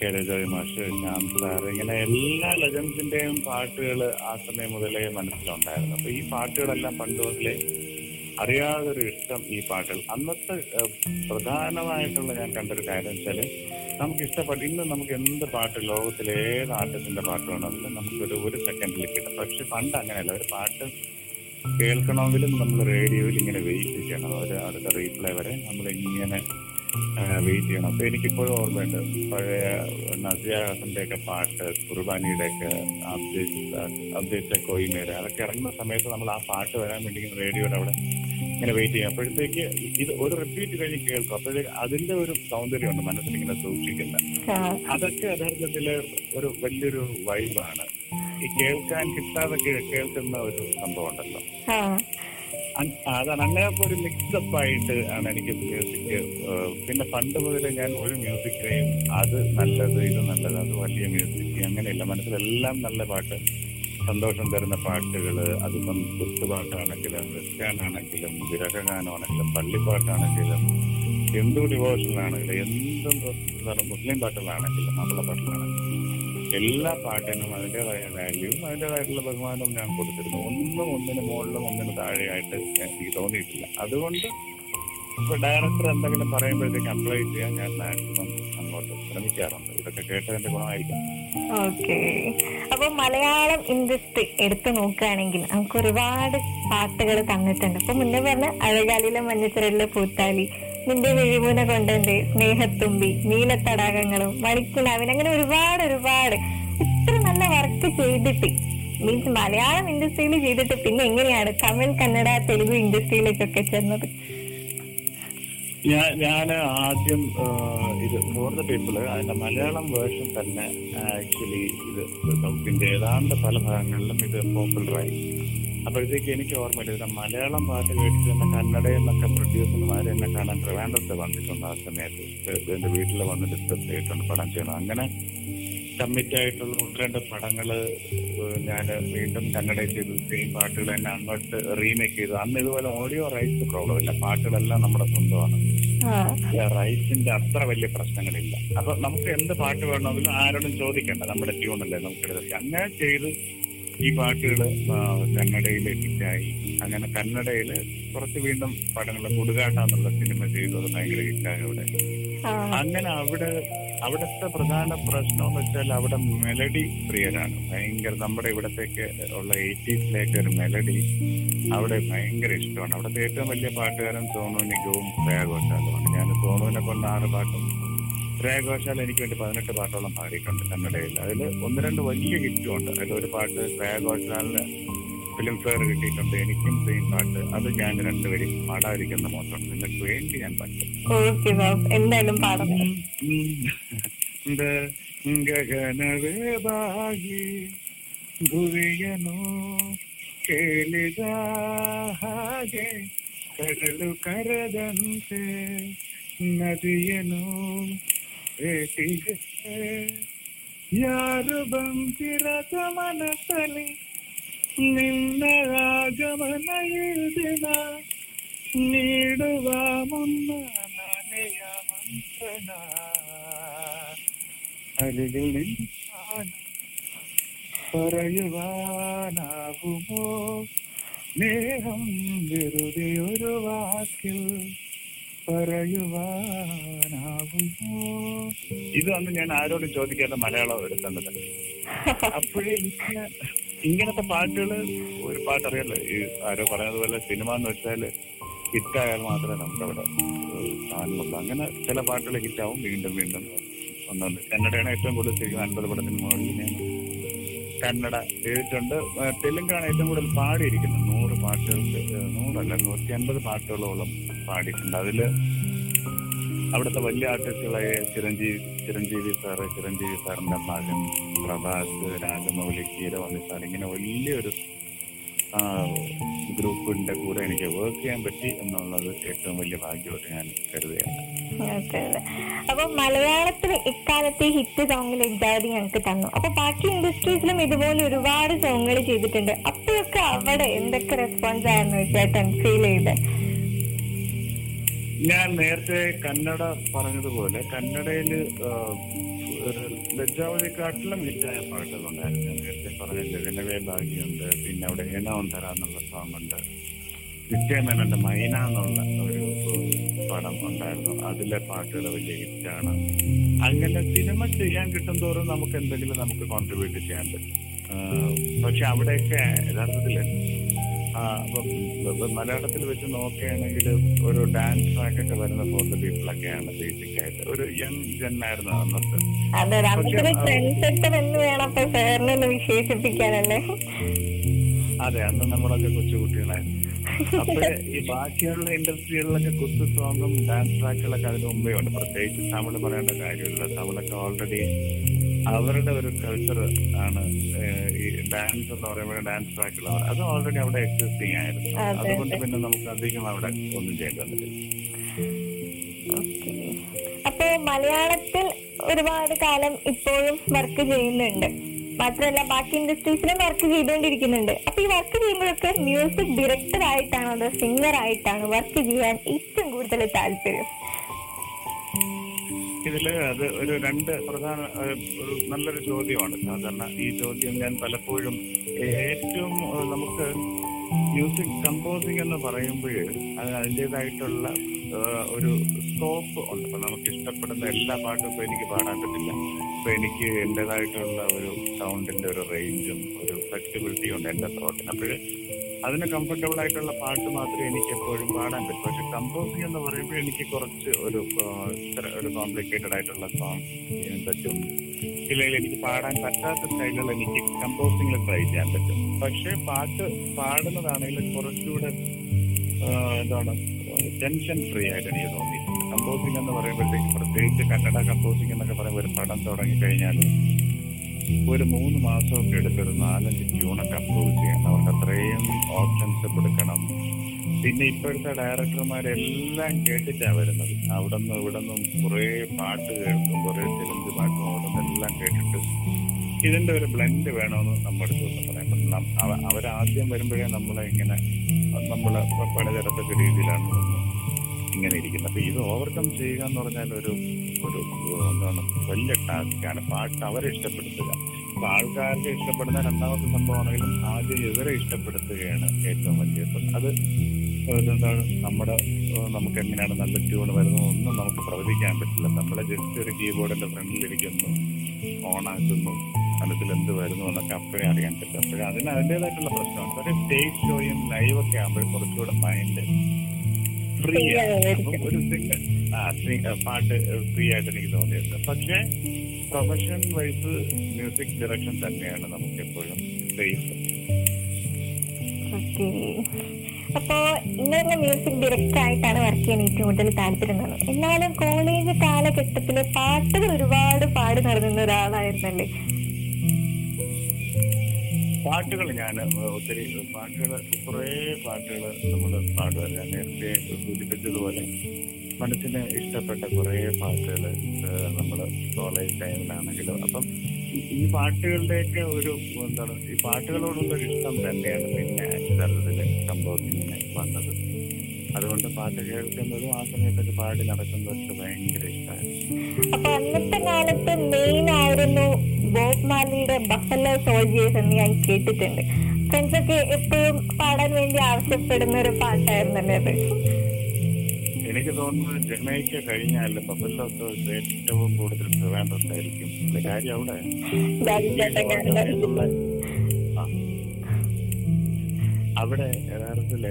കേരജോയ് ജോയ് മാഷ് ഞാൻ സാർ ഇങ്ങനെ എല്ലാ ലെജൻസിന്റെയും പാട്ടുകൾ ആ സമയം മുതലേ മനസ്സിലുണ്ടായിരുന്നു. അപ്പൊ ഈ പാട്ടുകളെല്ലാം പണ്ട് മുതലേ അറിയാതൊരു ഇഷ്ടം ഈ പാട്ടിൽ. അന്നത്തെ പ്രധാനമായിട്ടുള്ള ഞാൻ കണ്ടൊരു കാര്യം വെച്ചാൽ നമുക്ക് ഇഷ്ടപ്പെട്ട ഇന്ന് നമുക്ക് എന്ത് പാട്ട് ലോകത്തിലെ ഏത് ആർട്ടിസ്റ്റിന്റെ പാട്ട് വേണമെങ്കിലും നമുക്കൊരു ഒരു സെക്കൻഡിൽ കിട്ടും. പക്ഷെ പണ്ട് അങ്ങനെയല്ല. ഒരു പാട്ട് കേൾക്കണമെങ്കിലും നമ്മൾ റേഡിയോയിൽ ഇങ്ങനെ വെയിറ്റ് ചെയ്യണം. ഒരു അടുത്ത റീപ്ലേ വരെ നമ്മൾ ഇങ്ങനെ വെയിറ്റ് ചെയ്യണം. അപ്പൊ എനിക്കിപ്പോഴും ഓർമ്മയുണ്ട്. പഴയ നസിയ ഹസന്റെ ഒക്കെ പാട്ട് കുർബാനിയുടെ ഒക്കെ അബ്ദേശ കോയിമേര അതൊക്കെ ഇറങ്ങുന്ന സമയത്ത് നമ്മൾ ആ പാട്ട് വരാൻ വേണ്ടി റേഡിയോയുടെ അവിടെ ഇങ്ങനെ വെയിറ്റ് ചെയ്യും. അപ്പോഴത്തേക്ക് ഇത് ഒരു റിപ്പീറ്റ് കഴിഞ്ഞ് കേൾക്കും. അപ്പോഴത്തേക്ക് അതിന്റെ ഒരു സൗന്ദര്യമുണ്ട് മനസ്സിൽ ഇങ്ങനെ സൂക്ഷിക്കുന്ന അതൊക്കെ യഥാർത്ഥത്തിൽ ഒരു വലിയൊരു വൈബാണ് ഈ കേൾക്കാൻ കിട്ടാതെ കേൾക്കുന്ന ഒരു സംഭവം ഉണ്ടല്ലോ അതാണ് അങ്ങനെ ഒരു മിക്സപ്പ് ആയിട്ട് ആണ് എനിക്ക് മ്യൂസിക് പിന്നെ പണ്ട് മുതലേ ഞാൻ ഒരു മ്യൂസിക്കിനെയും അത് നല്ലത് ഇത് നല്ലത് അത് വലിയ മ്യൂസിക് അങ്ങനെയല്ല. മനസ്സിലെല്ലാം നല്ല പാട്ട്. സന്തോഷം തരുന്ന പാട്ടുകൾ അതിപ്പം കുത്തുപാട്ടാണെങ്കിലും വെസ്റ്റേൺ ആണെങ്കിലും വിരഹഗാനമാണെങ്കിലും പള്ളിപ്പാട്ടാണെങ്കിലും ഹിന്ദു ഡിവോഷനാണെങ്കിലും എന്തും മുസ്ലിം പാട്ടുകളാണെങ്കിലും നമ്മളെ പാട്ടുകളാണെങ്കിലും എല്ലാ പാട്ടിനും അതിന്റെതായ വാല്യൂവും അതിന്റെതായിട്ടുള്ള ബഹുമാനവും ഞാൻ കൊടുത്തിരുന്നു. ഒന്നും ഒന്നിന് മുകളിലും ഒന്നിന് താഴെയായിട്ട് എനിക്ക് തോന്നിയിട്ടില്ല. അതുകൊണ്ട് ഇപ്പൊ ഡയറക്ടർ എന്തെങ്കിലും പറയുമ്പോഴത്തേക്ക് അപ്ലൈ ചെയ്യാൻ ഞാൻ മാക്സിമം അങ്ങോട്ട് ഇതൊക്കെ കേട്ടതിന്റെ അപ്പൊ മലയാളം ഇൻഡസ്ട്രി എടുത്തു നോക്കുകയാണെങ്കിൽ നമുക്ക് ഒരുപാട് പാട്ടുകൾ തന്നിട്ടുണ്ട്. അപ്പൊ മുന്നേ പറഞ്ഞ അഴകാലിലെ മഞ്ഞച്ചിരലിലെ പൂത്താലി നിന്റെ വിഴിമുന കൊണ്ടുണ്ട് സ്നേഹത്തുമ്പി നീലത്തടാകങ്ങളും മണിക്കിനാവിൻ അങ്ങനെ ഒരുപാട് ഒരുപാട്. ഇത്ര നല്ല വർക്ക് ചെയ്തിട്ട് മീൻസ് മലയാളം ഇൻഡസ്ട്രിയിൽ ചെയ്തിട്ട് പിന്നെ എങ്ങനെയാണ് തമിഴ് കന്നഡ തെലുഗു ഇൻഡസ്ട്രിയിലേക്കൊക്കെ ചെന്നത്? ഞാൻ ഞാൻ ആദ്യം ഇത് ഫോർ ദ പീപ്പിൾ അതിന്റെ മലയാളം വേർഷൻ തന്നെ ആക്ച്വലി ഇത് സൗത്തിന്റെ ഏതാണ്ട് പല ഭാഗങ്ങളിലും ഇത് പോപ്പുലറായി അപ്പോഴത്തേക്ക് എനിക്ക് ഓർമ്മയില്ല ഇതിന്റെ മലയാളം പാട്ട് കേട്ടിട്ട് തന്നെ കന്നഡയിൽ നിന്നൊക്കെ പ്രൊഡ്യൂസർമാർ എന്നെ കാണാൻ ട്രിവാൻഡ്രത്ത് വന്നിട്ടുണ്ട് ആ സമയത്ത്. എന്റെ വീട്ടിൽ വന്ന് ഡിസ്കസ് ചെയ്തിട്ടുണ്ട് പടം ചെയ്യണം. അങ്ങനെ കമ്മിറ്റ് ആയിട്ടുള്ള രണ്ട് പടങ്ങൾ ഞാൻ വീണ്ടും കന്നഡയിൽ ചെയ്തു. സെയിം പാട്ടുകൾ തന്നെ അങ്ങോട്ട് റീമേക്ക് ചെയ്തു. അന്ന് ഇതുപോലെ ഓഡിയോ റൈറ്റ്സ് പ്രോബ്ലം ഇല്ല. പാട്ടുകളെല്ലാം നമ്മുടെ സ്വന്തമാണ്. റൈറ്റ്സിന്റെ അത്ര വലിയ പ്രശ്നങ്ങളില്ല. അപ്പൊ നമുക്ക് എന്ത് പാട്ട് വേണമെങ്കിലും ആരോടും ചോദിക്കണ്ട. നമ്മുടെ ട്യൂണല്ലേ നമുക്ക് അങ്ങനെ ചെയ്ത് ഈ പാട്ടുകൾ കന്നഡയിൽ ഹിറ്റായി. അങ്ങനെ കന്നഡയിൽ കുറച്ച് വീണ്ടും പടങ്ങൾ കുടുകാട്ട എന്നുള്ള സിനിമ ചെയ്തത് ഭയങ്കര ഹിറ്റായി അവിടെ. അങ്ങനെ അവിടെ അവിടുത്തെ പ്രധാന പ്രശ്നം എന്ന് വെച്ചാൽ അവിടെ മെലഡി പ്രിയരാണ്. ഭയങ്കര നമ്മുടെ ഇവിടത്തേക്ക് ഉള്ള എയ്റ്റീസിലേക്ക് ഒരു മെലഡി അവിടെ ഭയങ്കര ഇഷ്ടമാണ്. അവിടുത്തെ ഏറ്റവും വലിയ പാട്ടുകാരൻ സോനു നിഗവും ശ്രേയ ഘോഷാലുമാണ് ഞാൻ സോനുവിനെ കൊണ്ട് ആറ് പാട്ടും ശ്രേയ ഘോഷാൽ എനിക്ക് വേണ്ടി പതിനെട്ട് പാട്ടോളം പാടിയിട്ടുണ്ട് കന്നഡയിൽ അതിൽ ഒന്ന് രണ്ട് വലിയ ഹിറ്റും ഉണ്ട് അതിൽ ഒരു പാട്ട് ശ്രേയ ഘോഷാലിന് ഫിലിം ഫെയർ കിട്ടിയിട്ടുണ്ട് എനിക്കും സെയിം പാട്ട് അത് ഞാൻ രണ്ടുപേരും പാടാതിരിക്കുന്ന മോശമാണ് നിങ്ങൾക്ക് വേണ്ടി ഞാൻ പാട്ട് ഓക്കെ ബാബ് എന്തായാലും പാടാം ಗಗನವೇ ಬಾಗಿ ಭುವಿಯನು ಕೇಳಿದ ಹಾಗೆ ಕಡಲು ಕರೆದಂತೆ ನದಿಯನು ಭೇಟಿಗೆ ಯಾರು ಬಂದಿರದ ಮನಸ್ಸಲ್ಲಿ ನಿನ್ನ ಆಗಮನ ದಿನ ನೀಡುವ ಮುನ್ನ ನಾನೆಯ ಮಂತ್ರನ അരികിൽ നിന്നാണ് പറയുവാനാകുമോ സ്നേഹം വെറുതെ ഒരു വാക്കിൽ പറയുവാനാകുമോ വന്ന് ഞാൻ ആരോടും ചോദിക്കാതെ മലയാളം എടുക്കേണ്ടത്. അപ്പോഴേ ഇങ്ങനെ ഇങ്ങനത്തെ പാട്ടുകൾ ഒരു പാട്ട് അറിയാലോ ഈ ആരോ പറഞ്ഞതുപോലെ സിനിമ എന്ന് വെച്ചാൽ ഹിറ്റായാൽ മാത്രമേ നമുക്ക് അവിടെ കാണുന്നുള്ളൂ അങ്ങനെ ചില പാട്ടുകൾ ഹിറ്റാവും വീണ്ടും വീണ്ടും ഒന്നുണ്ട് കന്നഡയാണ് ഏറ്റവും കൂടുതൽ ചെയ്യുന്നത് അൻപത് പടത്തിന് മുകളിൽ കന്നഡ ചെയ്തിട്ടുണ്ട് തെലുങ്കാണ് ഏറ്റവും കൂടുതൽ പാടിയിരിക്കുന്നത്. നൂറ് പാട്ടുകൾക്ക് ആ, നൂറല്ല നൂറ്റി അൻപത് പാട്ടുകളോളം പാടിയിട്ടുണ്ട്. അതിൽ അവിടുത്തെ വലിയ ആർട്ടിസ്റ്റുകളായ ചിരഞ്ജീവി ചിരഞ്ജീവി സാറ് ചിരഞ്ജീവി സാറിന്റെ മകൻ പ്രഭാസ് രാജമൗലി കീരവാണി സാർ ഇങ്ങനെ വലിയൊരു ഗ്രൂപ്പിന്റെ കൂടെ എനിക്ക് വർക്ക് ചെയ്യാൻ പറ്റി എന്നുള്ളത് ഏറ്റവും വലിയ ഭാഗ്യമായിട്ട് ഞാൻ കരുതുകയാണ്. അപ്പൊ മലയാളത്തിൽ ഇക്കാലത്തെ ഹിറ്റ് സോങ്ങിൽ ഇജാതി ഞങ്ങൾക്ക് തന്നു. അപ്പൊ ബാക്കി ഇൻഡസ്ട്രീസിലും ഇതുപോലെ ഒരുപാട് സോങ്ങുകൾ ചെയ്തിട്ടുണ്ട്. അപ്പോഴൊക്കെ അവിടെ എന്തൊക്കെ റെസ്പോൺസ് ആയിരുന്നു ചേട്ടൻ ഫീൽ ചെയ്ത്? ഞാൻ നേരത്തെ കന്നഡ പറഞ്ഞതുപോലെ കന്നഡയിൽ ലജ്ജാവതിക്കാട്ടിലും ഹിറ്റായ പാട്ടുകളുണ്ടായിരുന്നു. നേരത്തെ പറഞ്ഞ വിനവേ ഭാഗ്യമുണ്ട് പിന്നെ അവിടെ ഏനോന്തര എന്നുള്ള സോങ് ഉണ്ട്. നിത്യമേനന്റെ മൈന എന്നുള്ള ഒരു പടം ഉണ്ടായിരുന്നു. അതിലെ പാട്ടുകൾ വലിയ ഹിറ്റാണ്. അങ്ങനെ സിനിമ ചെയ്യാൻ കിട്ടും തോറും നമുക്ക് എന്തെങ്കിലും നമുക്ക് കോൺട്രിബ്യൂട്ട് ചെയ്യാൻ പറ്റും. പക്ഷെ അവിടെയൊക്കെ ഇപ്പം മലയാളത്തിൽ വെച്ച് നോക്കുകയാണെങ്കിൽ ഒരു ഡാൻസ് ട്രാക്കൊക്കെ വരുന്ന പോലത്തെ പീപ്പിളൊക്കെയാണ് ബേസിക് ആയിട്ട് ഒരു യങ് ജെന്നായിരുന്നു അന്നത്തെ. അതെ എന്ന് വേണം അപ്പൊ സാറിനൊന്ന് വിശേഷിപ്പിക്കാനല്ലേ? അതെ അന്ന് നമ്മളൊക്കെ കൊച്ചുകുട്ടികളായിരുന്നു. അപ്പൊ ഈ ബാക്കിയുള്ള ഇൻഡസ്ട്രികളിലൊക്കെ കുത്തു സോങ്ങും ഡാൻസ് ട്രാക്കുകളൊക്കെ അതിന് മുമ്പേ ഉണ്ട്. പ്രത്യേകിച്ച് തമിഴ് പറയേണ്ട കാര്യമില്ല. തമിഴൊക്കെ ഓൾറെഡി അവരുടെ ഒരു കൾച്ചർ ആണ് ഈ ഡാൻസ് എന്ന് പറയുമ്പോൾ ഡാൻസ് ട്രാക്കുകൾ അത് ഓൾറെഡി അവിടെ എക്സിസ്റ്റിംഗ് ആയിരുന്നു. അതെ, അതുകൊണ്ട് പിന്നെ നമുക്ക് അധികം അവിടെ ഒന്നും ചെയ്യേണ്ടി വന്നിട്ടില്ല ഓക്കേ. അപ്പോ മലയാളത്തിൽ ഒരുപാട് കാലം ഇപ്പോഴും വർക്ക് ചെയ്യുന്നുണ്ട്. മാത്രമല്ല ബാക്കി ഇൻഡസ്ട്രീസിലും വർക്ക് ചെയ്തുകൊണ്ടിരിക്കുന്നുണ്ട്. അപ്പൊ ഈ വർക്ക് ചെയ്യുമ്പോഴൊക്കെ മ്യൂസിക് ഡയറക്ടർ ആയിട്ടാണോ അതോ സിംഗർ ആയിട്ടാണോ വർക്ക് ചെയ്യാൻ ഏറ്റവും കൂടുതൽ താല്പര്യം? ഇതിൽ അത് ഒരു രണ്ട് പ്രധാന ഒരു നല്ലൊരു ചോദ്യമാണ്. സാധാരണ ഈ ചോദ്യം ഞാൻ പലപ്പോഴും ഏറ്റവും നമുക്ക് മ്യൂസിക് കമ്പോസിംഗ് എന്ന് പറയുമ്പോൾ അത് അതിന്റെതായിട്ടുള്ള ഒരു സ്കോപ്പ് ഉണ്ട്. അപ്പൊ നമുക്ക് ഇഷ്ടപ്പെടുന്ന എല്ലാ പാട്ടും ഇപ്പൊ എനിക്ക് പാടാൻ പറ്റില്ല. ഇപ്പൊ എനിക്ക് എന്റെതായിട്ടുള്ള ഒരു സൗണ്ടിന്റെ ഒരു റേഞ്ചും ഒരു ഫ്ലെക്സിബിലിറ്റിയും ഉണ്ട് എന്റെ ത്രോട്ടിന് അപ്പോഴ് അതിന് കംഫർട്ടബിൾ ആയിട്ടുള്ള പാട്ട് മാത്രമേ എനിക്ക് എപ്പോഴും പാടാൻ പറ്റൂ. പക്ഷെ കമ്പോസിംഗ് എന്ന് പറയുമ്പോൾ എനിക്ക് കുറച്ച് ഒരു ഒരു കോംപ്ലിക്കേറ്റഡ് ആയിട്ടുള്ള സോങ് ചെയ്യാൻ പറ്റും. ഇല്ലെങ്കിൽ എനിക്ക് പാടാൻ പറ്റാത്ത സ്റ്റൈലുകൾ എനിക്ക് കമ്പോസിംഗിൽ ട്രൈ ചെയ്യാൻ പറ്റും. പക്ഷേ പാട്ട് പാടുന്നതാണെങ്കിൽ കുറച്ചുകൂടെ എന്താണ് ടെൻഷൻ ഫ്രീ ആയിട്ട് എനിക്ക് തോന്നി. കമ്പോസിംഗ് എന്ന് പറയുമ്പോഴത്തേക്ക് പ്രത്യേകിച്ച് കന്നഡ കമ്പോസിംഗ് എന്നൊക്കെ പറയുമ്പോൾ ഒരു പടം തുടങ്ങി ഒരു മൂന്ന് മാസമൊക്കെ എടുത്ത് ഒരു നാലഞ്ച് ട്യൂണൊക്കെ അപ്രൂവ് ചെയ്യണം അവർക്ക് അത്രയും ഓപ്ഷൻസ് കൊടുക്കണം. പിന്നെ ഇപ്പോഴത്തെ ഡയറക്ടർമാരെല്ലാം കേട്ടിട്ടാണ് വരുന്നത്. അവിടെ നിന്ന് ഇവിടെ നിന്നും കുറേ പാട്ട് കേൾക്കും കുറേ തെലുങ്ക് പാട്ടും അവിടെ നിന്നെല്ലാം കേട്ടിട്ട് ഇതിന്റെ ഒരു ബ്ലെൻഡ് വേണമെന്ന് നമ്മുടെ അടുത്ത് പറയാൻ പറ്റും അവരാദ്യം വരുമ്പോഴേ നമ്മളെ ഇങ്ങനെ നമ്മളെ പലതരത്തൊക്കെ രീതിയിലാണ് ഇങ്ങനെ ഇരിക്കുന്നത്. അപ്പൊ ഇത് ഓവർകം ചെയ്യുക എന്ന് പറഞ്ഞാൽ ഒരു ഒരു എന്താണ് വലിയ ടാസ്ക്കാണ് പാട്ട് അവരെ ഇഷ്ടപ്പെടുത്തുക. അപ്പൊ ആൾക്കാർക്ക് ഇഷ്ടപ്പെടുന്ന രണ്ടാമത്തെ സംഭവമാണെങ്കിലും ആദ്യം ഇവരെ ഇഷ്ടപ്പെടുത്തുകയാണ് ഏറ്റവും വലിയ അത് എന്താണ് നമ്മുടെ നമുക്ക് എങ്ങനെയാണ് നല്ല ട്യൂൺ വരുന്നത് ഒന്നും നമുക്ക് പ്രവചിക്കാൻ പറ്റില്ല. നമ്മളെ ജസ്റ്റ് ഒരു കീബോർഡിന്റെ ഫ്രണ്ടിൽ ഇരിക്കുന്നു ഓണാക്കുന്നു മനസ്സിൽ എന്ത് വരുന്നു എന്നൊക്കെ അപ്പോഴേ അറിയാൻ പറ്റും. അപ്പോഴേ അതിന് അതിന്റെതായിട്ടുള്ള പ്രശ്നമാണ് പക്ഷേ സ്റ്റേജ് ഷോയും ലൈവൊക്കെ ആകുമ്പോഴും കുറച്ചുകൂടെ മൈൻഡ് ഫ്രീ ഒരു സിംഗർ ആ പാട്ട് ഫ്രീ ആയിട്ട് എനിക്ക് തോന്നിയിട്ടുണ്ട്. പക്ഷേ പ്രൊഫഷൻ വൈസ് മ്യൂസിക് ഡയറക്ഷൻ തന്നെയാണ് നമുക്ക് എപ്പോഴും സേഫ്. അപ്പോ ഇങ്ങനെ മ്യൂസിക് ഡയറക്ടർ ആയിട്ടാണ് വർക്ക് ചെയ്യാൻ ഏറ്റവും കൂടുതൽ താല്പര്യം എന്നാലും കോളേജ് കാലഘട്ടത്തിലെ പാട്ടുകൾ ഒരുപാട് പാടി നടന്ന ഒരാളായിരുന്നല്ലേ? പാട്ടുകൾ ഞാൻ ഒത്തിരി പാട്ടുകൾ കുറേ പാട്ടുകൾ നമ്മൾ പാടുക ഞാൻ നേരത്തെ സൂചിപ്പിച്ചതുപോലെ മനസ്സിന് ഇഷ്ടപ്പെട്ട കുറേ പാട്ടുകൾ നമ്മൾ കോളേജ് ടൈമിലാണെങ്കിലും. അപ്പം ഈ- പാട്ടുകളുടെയൊക്കെ ഒരു എന്താണ് ഈ പാട്ടുകളോടുള്ള ഒരു ഇഷ്ടം തന്നെയാണ് പിന്നെ യഥാർത്ഥത്തിൽ സംഭവത്തിന് വന്നത്. അതുകൊണ്ട് പാട്ട് കേൾക്കുന്നതും ആ സമയത്തൊക്കെ പാടി നടക്കുന്നതൊക്കെ ഭയങ്കര ഇഷ്ടമാണ് അപ്പൊ അന്നത്തെ കാലത്ത് മെയിൻ ആയിരുന്നു ബോബ് മാലിയുടെ ബഫലോ സോൾജിയേഴ്സ് എന്ന് ഞാൻ കേട്ടിട്ടുണ്ട്. ഫ്രണ്ട്സ് ഒക്കെ എപ്പോഴും പാടാൻ വേണ്ടി ആവശ്യപ്പെടുന്ന ഒരു പാട്ടായിരുന്നല്ലേ അത് എനിക്ക് തോന്നുന്നു ജമൈക്ക കഴിഞ്ഞാൽ സോഴ്സ് ഏറ്റവും കൂടുതൽ അതിന്റെ കാര്യം അവിടെ. അവിടെ യഥാർത്ഥത്തിൽ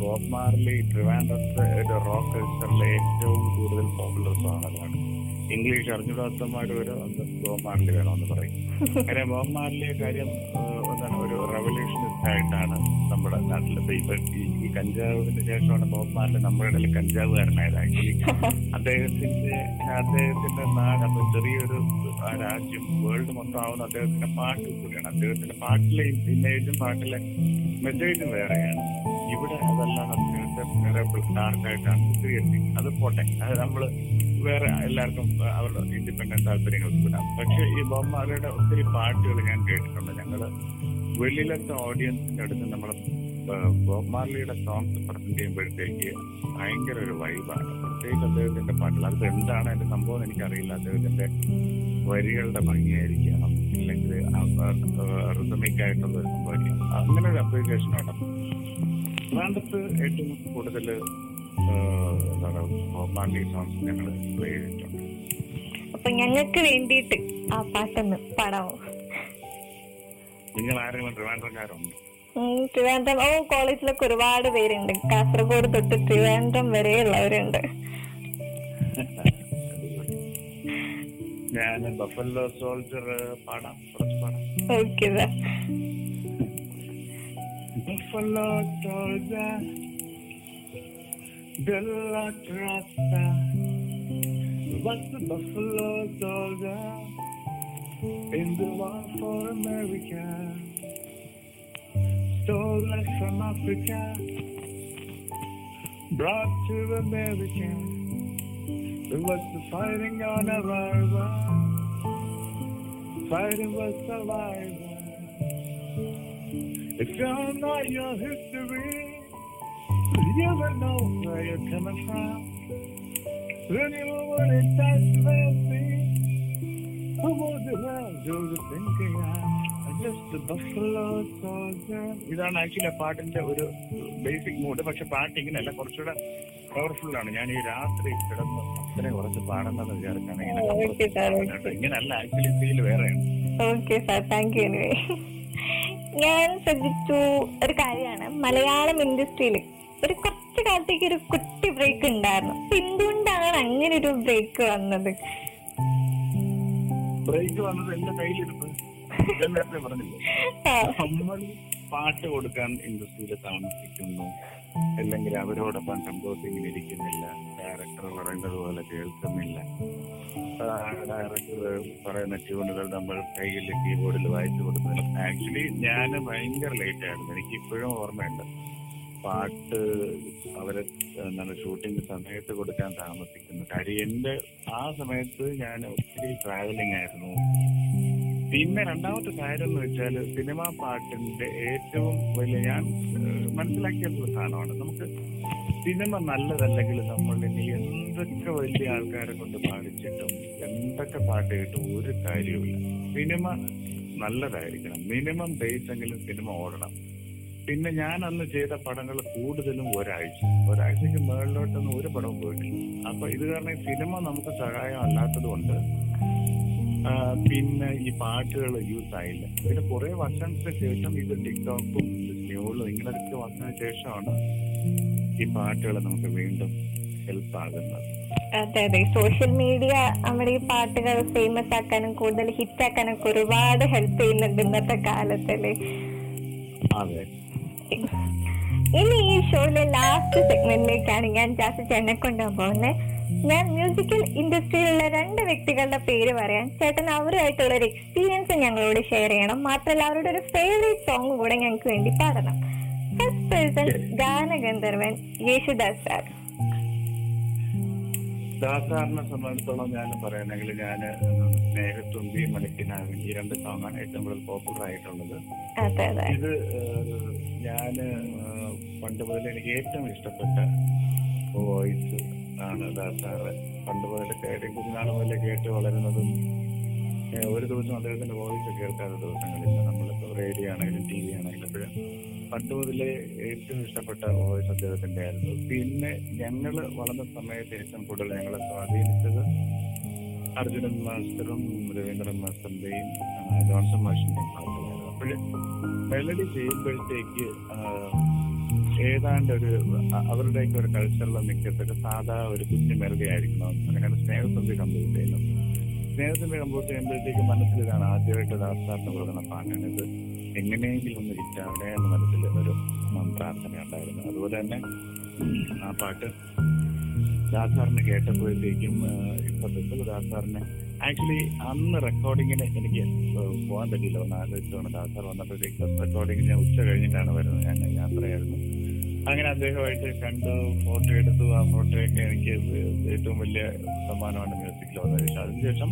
ബോബ് മാർലി ട്രിവാൻഡ്രസ് റോക്ക് കൾച്ചറിലെ ഏറ്റവും കൂടുതൽ പോപ്പുലർ സോങ് അതാണ് ഇംഗ്ലീഷ് അറിഞ്ഞുകൂടാത്തമായിട്ട് ഒരു ഒന്ന് ബോബ് മാർലി വേണമെന്ന് പറയും. അങ്ങനെ ബോബ് മാർലിയെ കാര്യം എന്താണ് ഒരു റെവല്യൂഷനിസ്റ്റ് ആയിട്ടാണ് നമ്മുടെ നാട്ടിലെ ഇപ്പൊ ഈ കഞ്ചാവിന് ശേഷമാണ് ബോബ് മാർലി നമ്മുടെ ഇടയിൽ കഞ്ചാവുകാരനായത് ആക്ച്വലി. അദ്ദേഹത്തിന്റെ അദ്ദേഹത്തിന്റെ നാട് അപ്പൊ ചെറിയൊരു രാജ്യം വേൾഡ് മൊത്തം ആവുന്ന അദ്ദേഹത്തിന്റെ പാട്ടിൽ കൂടിയാണ്. അദ്ദേഹത്തിന്റെ പാട്ടിലെ ഇമേജും പാട്ടിലെ മെസ്സേജും വേറെയാണ്. ഇവിടെ അതെല്ലാം അദ്ദേഹത്തെ ഡാർക്കായിട്ടാണ് ചിത്രീകരിക്കുന്നത് അത് പോട്ടെ. അത് നമ്മൾ വേറെ എല്ലാവർക്കും അവരുടെ ഇൻഡിപെൻഡന്റ് താല്പര്യങ്ങൾക്ക് വിടാം പക്ഷെ ഈ ബോംബാലയുടെ ഒത്തിരി പാട്ടുകൾ ഞാൻ കേട്ടിട്ടുണ്ട്. ഞങ്ങൾ വെളിയിലത്തെ ഓഡിയൻസിന്റെ അടുത്ത് നമ്മൾ ബൊമ്മാലിയുടെ സോങ്സ് പ്രസന്റ് ചെയ്യുമ്പോഴത്തേക്ക് ഭയങ്കര ഒരു വൈബാണ് പ്രത്യേകിച്ച് അദ്ദേഹത്തിന്റെ പാട്ടുകൾ. അത് എന്താണ് അതിന്റെ സംഭവം എനിക്കറിയില്ല. അദ്ദേഹത്തിന്റെ വരികളുടെ ഭംഗിയായിരിക്കണം. അല്ലെങ്കിൽ റിസമിക്കായിട്ടുള്ള ഒരു സംഭവം അങ്ങനെ ഒരു അപ്രീസിയേഷൻ ഉണ്ട് ട്രിവാൻഡ്രത്ത് ഏറ്റവും കൂടുതൽ എന്താണ് ബോബാണ്ടി സോങ്സ് ഞങ്ങൾ പ്ലേ ചെയ്തിട്ടുണ്ട്. അപ്പൊ ഞങ്ങൾക്ക് വേണ്ടിയിട്ട് ആ പാട്ടൊന്ന് പാടാമോ നിങ്ങൾ ആരെങ്കിലും ട്രിവാൻഡ്രക്കാരുണ്ട് ഉം, ട്രിവാൻഡ്രം ഓ കോളേജിലൊക്കെ ഒരുപാട് പേരുണ്ട്. കാസർഗോഡ് തൊട്ട് ട്രിവാൻഡ്രം വരെയുള്ളവരുണ്ട്. ഞാൻ ബഫല്ലോ സോൾജർ പാടാം കുറച്ച് പാടാം. Okay soldier de la Trasta was the Buffalo soldier in the war for America. Stolen from Africa, brought to America. It was the fighting on a rival, fighting was survival. If you know your history, you will know where you're coming from. When you were in touch with me, who would you have do thinking I'm just a buffalo soldier. ഇതാണ് actually ആ പാട്ടിന്റെ ഒരു basic mood പക്ഷെ പാട്ട് ഇങ്ങനെയല്ല കുറച്ചുകൂടെ powerful ആണ് ഞാൻ ഈ രാത്രി കിടന്ന് അത്രയും കുറച്ച് പാടുന്നത് വിചാരിച്ചാണ് ഇങ്ങനെ. ഇങ്ങനല്ല ആക്ച്വലി ഫീൽ വേറെയാണ് okay sir thank you anyway ഞാൻ ശ്രദ്ധിച്ചു ഒരു കാര്യമാണ് മലയാളം ഇൻഡസ്ട്രിയിൽ ഒരു കുറച്ച് കാലത്തേക്ക് ഒരു കുട്ടി ബ്രേക്ക് ഉണ്ടായിരുന്നു. എന്തുകൊണ്ടാണ് അങ്ങനെ ഒരു ബ്രേക്ക് വന്നത്? ബ്രേക്ക് വന്നത് എന്റെ കയ്യിലിരുന്ന്. നേരത്തെ പറഞ്ഞില്ലേ? നമ്മൾ പാട്ട് കൊടുക്കാൻ ഇൻഡസ്ട്രിയിൽ താമസിക്കുന്നു. അല്ലെങ്കിൽ അവരോടൊപ്പം കമ്പോസിംഗിൽ ഇരിക്കുന്നില്ല. ഡയറക്ടർ പറയുന്നത് പോലെ കേൾക്കുന്നില്ല. ഡയറക്ടർ പറയുന്ന ട്യൂണുകൾ നമ്മൾ കയ്യിൽ കീബോർഡിൽ വായിച്ചു കൊടുക്കുന്നില്ല. ആക്ച്വലി ഞാൻ ഭയങ്കര ലേറ്റ് ആയിരുന്നു. എനിക്ക് ഇപ്പോഴും ഓർമ്മയുണ്ട്. പാട്ട് അവരെ എന്താണ് ഷൂട്ടിംഗ് സമയത്ത് കൊടുക്കാൻ താമസിക്കുന്നു. കാര്യം എന്റെ ആ സമയത്ത് ഞാൻ ഒത്തിരി ട്രാവലിംഗ് ആയിരുന്നു. പിന്നെ രണ്ടാമത്തെ കാര്യം എന്ന് വെച്ചാൽ സിനിമാ പാട്ടിന്റെ ഏറ്റവും വലിയ ഞാൻ മനസ്സിലാക്കിയ മനസ്സിലാക്കിയിട്ടുള്ള സാധനമാണ്. നമുക്ക് സിനിമ നല്ലതല്ലെങ്കിൽ നമ്മൾ ഇനി എന്തൊക്കെ വലിയ ആൾക്കാരെ കൊണ്ട് പാടിച്ചിട്ടും എന്തൊക്കെ പാട്ട് കേട്ടും ഒരു കാര്യവുമില്ല. സിനിമ നല്ലതായിരിക്കണം. മിനിമം ബേസ് എങ്കിലും സിനിമ ഓടണം. പിന്നെ ഞാൻ അന്ന് ചെയ്ത പടങ്ങൾ കൂടുതലും ഒരാഴ്ച. ഒരാഴ്ചക്ക് മേളിലോട്ടൊന്നും ഒരു പടവും പോയിട്ടില്ല. അപ്പൊ ഇത് കാരണം സിനിമ നമുക്ക് സഹായം അല്ലാത്തത് കൊണ്ട് പിന്നെ ഈ പാട്ടുകൾ യൂസ് ആയില്ല. പിന്നെ കുറെ വർഷങ്ങൾക്ക് ശേഷം ഇത് ടിക്ടോക്കും ന്യൂളും ഇങ്ങനെയൊക്കെ വന്നതിന് ശേഷമാണ് ഈ പാട്ടുകൾ നമുക്ക് വീണ്ടും ഹെൽപ്പ് ആകുന്നത്. അതെ അതെ. സോഷ്യൽ മീഡിയ നമ്മുടെ ഈ പാട്ടുകൾ ഫേമസ് ആക്കാനും കൂടുതൽ ഹിറ്റ് ആക്കാനും ഒക്കെ ഒരുപാട് ഹെൽപ്പ് ചെയ്യുന്നുണ്ട് ഇന്നത്തെ കാലത്തിൽ. അതെ. ഇനി ഈ ഷോയിലെ ലാസ്റ്റ് സെഗ്മെന്റിലേക്കാണ് ഞാൻ ജാസ് ചേട്ടനെ കൊണ്ടുപോകുന്നത് ഞാൻ മ്യൂസിക്കൽ ഇൻഡസ്ട്രിയിലുള്ള രണ്ട് വ്യക്തികളുടെ പേര് പറയാം. ചേട്ടൻ അവരുമായിട്ടുള്ള ഒരു എക്സ്പീരിയൻസ് ഞങ്ങളോട് ഷെയർ ചെയ്യണം. മാത്രമല്ല അവരുടെ ഒരു ഫേവറേറ്റ് സോങ് കൂടെ ഞങ്ങൾക്ക് വേണ്ടി പാടണം. ഫസ്റ്റ് പേഴ്സൺ ഗാനഗന്ധർവൻ യേശുദാസ് സാർ. ദാസാറിനെ സംബന്ധിച്ചോളം ഞാൻ പറയുകയാണെങ്കിൽ ഞാൻ സ്നേഹത്തുമ്പി മണിക്കിനാവിൻ ഈ രണ്ട് സോങ്ങാണ് ഏറ്റവും കൂടുതൽ പോപ്പുലർ ആയിട്ടുള്ളത്. ഇത് ഞാൻ പണ്ട് മുതൽ എനിക്ക് ഏറ്റവും ഇഷ്ടപ്പെട്ട വോയിസ് ആണ് ദാസാറ് പണ്ട് മുതൽ കേട്ട് കുഞ്ഞാണ് മുതലേ കേട്ട് വളരുന്നതും ഒരു ദിവസം അദ്ദേഹത്തിന്റെ വോയിസ് കേൾക്കാത്ത ദിവസങ്ങളില്ല നമ്മളിപ്പോ റേഡിയോ ആണെങ്കിലും ടി വി ആണെങ്കിലും എപ്പോഴും പണ്ട് മുതലേ ഏറ്റവും ഇഷ്ടപ്പെട്ട വോയിസ് അദ്ദേഹത്തിന്റെ ആയിരുന്നു. പിന്നെ ഞങ്ങൾ വളർന്ന സമയത്ത് ഏറ്റവും കൂടുതൽ ഞങ്ങളെ സ്വാധീനിച്ചത് അർജുനൻ മാസ്റ്ററും രവീന്ദ്രൻ മാസ്റ്ററിന്റെയും ആ, ജോൺസൺ പാട്ടുകളായിരുന്നു. അപ്പോഴ് മെലഡി ചെയ്യുമ്പോഴത്തേക്ക് ഏതാണ്ട് ഒരു അവരുടെയൊക്കെ ഒരു കൾച്ചറിലെ മിക്കത്തൊക്കെ സാധാ ഒരു കുഞ്ഞു മെലഡി ആയിരിക്കണം അങ്ങനെയാണ് സ്നേഹസന്ധി കമ്പോസ് ചെയ്യുന്നത്. സ്നേഹസന്ധി കമ്പോസ് ചെയ്യുമ്പോഴത്തേക്ക് മനസ്സിൽ ഇതാണ് ആദ്യമായിട്ട് ദാസ്താറിന് കൊടുക്കുന്ന പാട്ടാണ് ഇത്. എങ്ങനെയെങ്കിലും ഒന്ന് ഹിറ്റാവണേ എന്ന മനസ്സിൽ ഒരു പ്രാർത്ഥന ഉണ്ടായിരുന്നു അതുപോലെ തന്നെ ആ പാട്ട് ദാസാറിന് കേട്ടപ്പോഴത്തേക്കും ഇഷ്ടപ്പെട്ടു ദാസാറിന് ആക്ച്വലി അന്ന് റെക്കോർഡിങ്ങിന് എനിക്ക് പോകാൻ പറ്റില്ല ഒന്ന് ആലോചിച്ചോണ്ട് ദാസാർ വന്നപ്പോഴത്തേക്ക് റെക്കോർഡിങ്ങിന് ഞാൻ ഉച്ച കഴിഞ്ഞിട്ടാണ് വരുന്നത് ഞാൻ യാത്രയായിരുന്നു. അങ്ങനെ അദ്ദേഹമായിട്ട് കണ്ടു ഫോട്ടോ എടുത്തു. ആ ഫോട്ടോയൊക്കെ എനിക്ക് ഏറ്റവും വലിയ സമ്മാനമാണ് വന്നത്. പക്ഷേ അതിനുശേഷം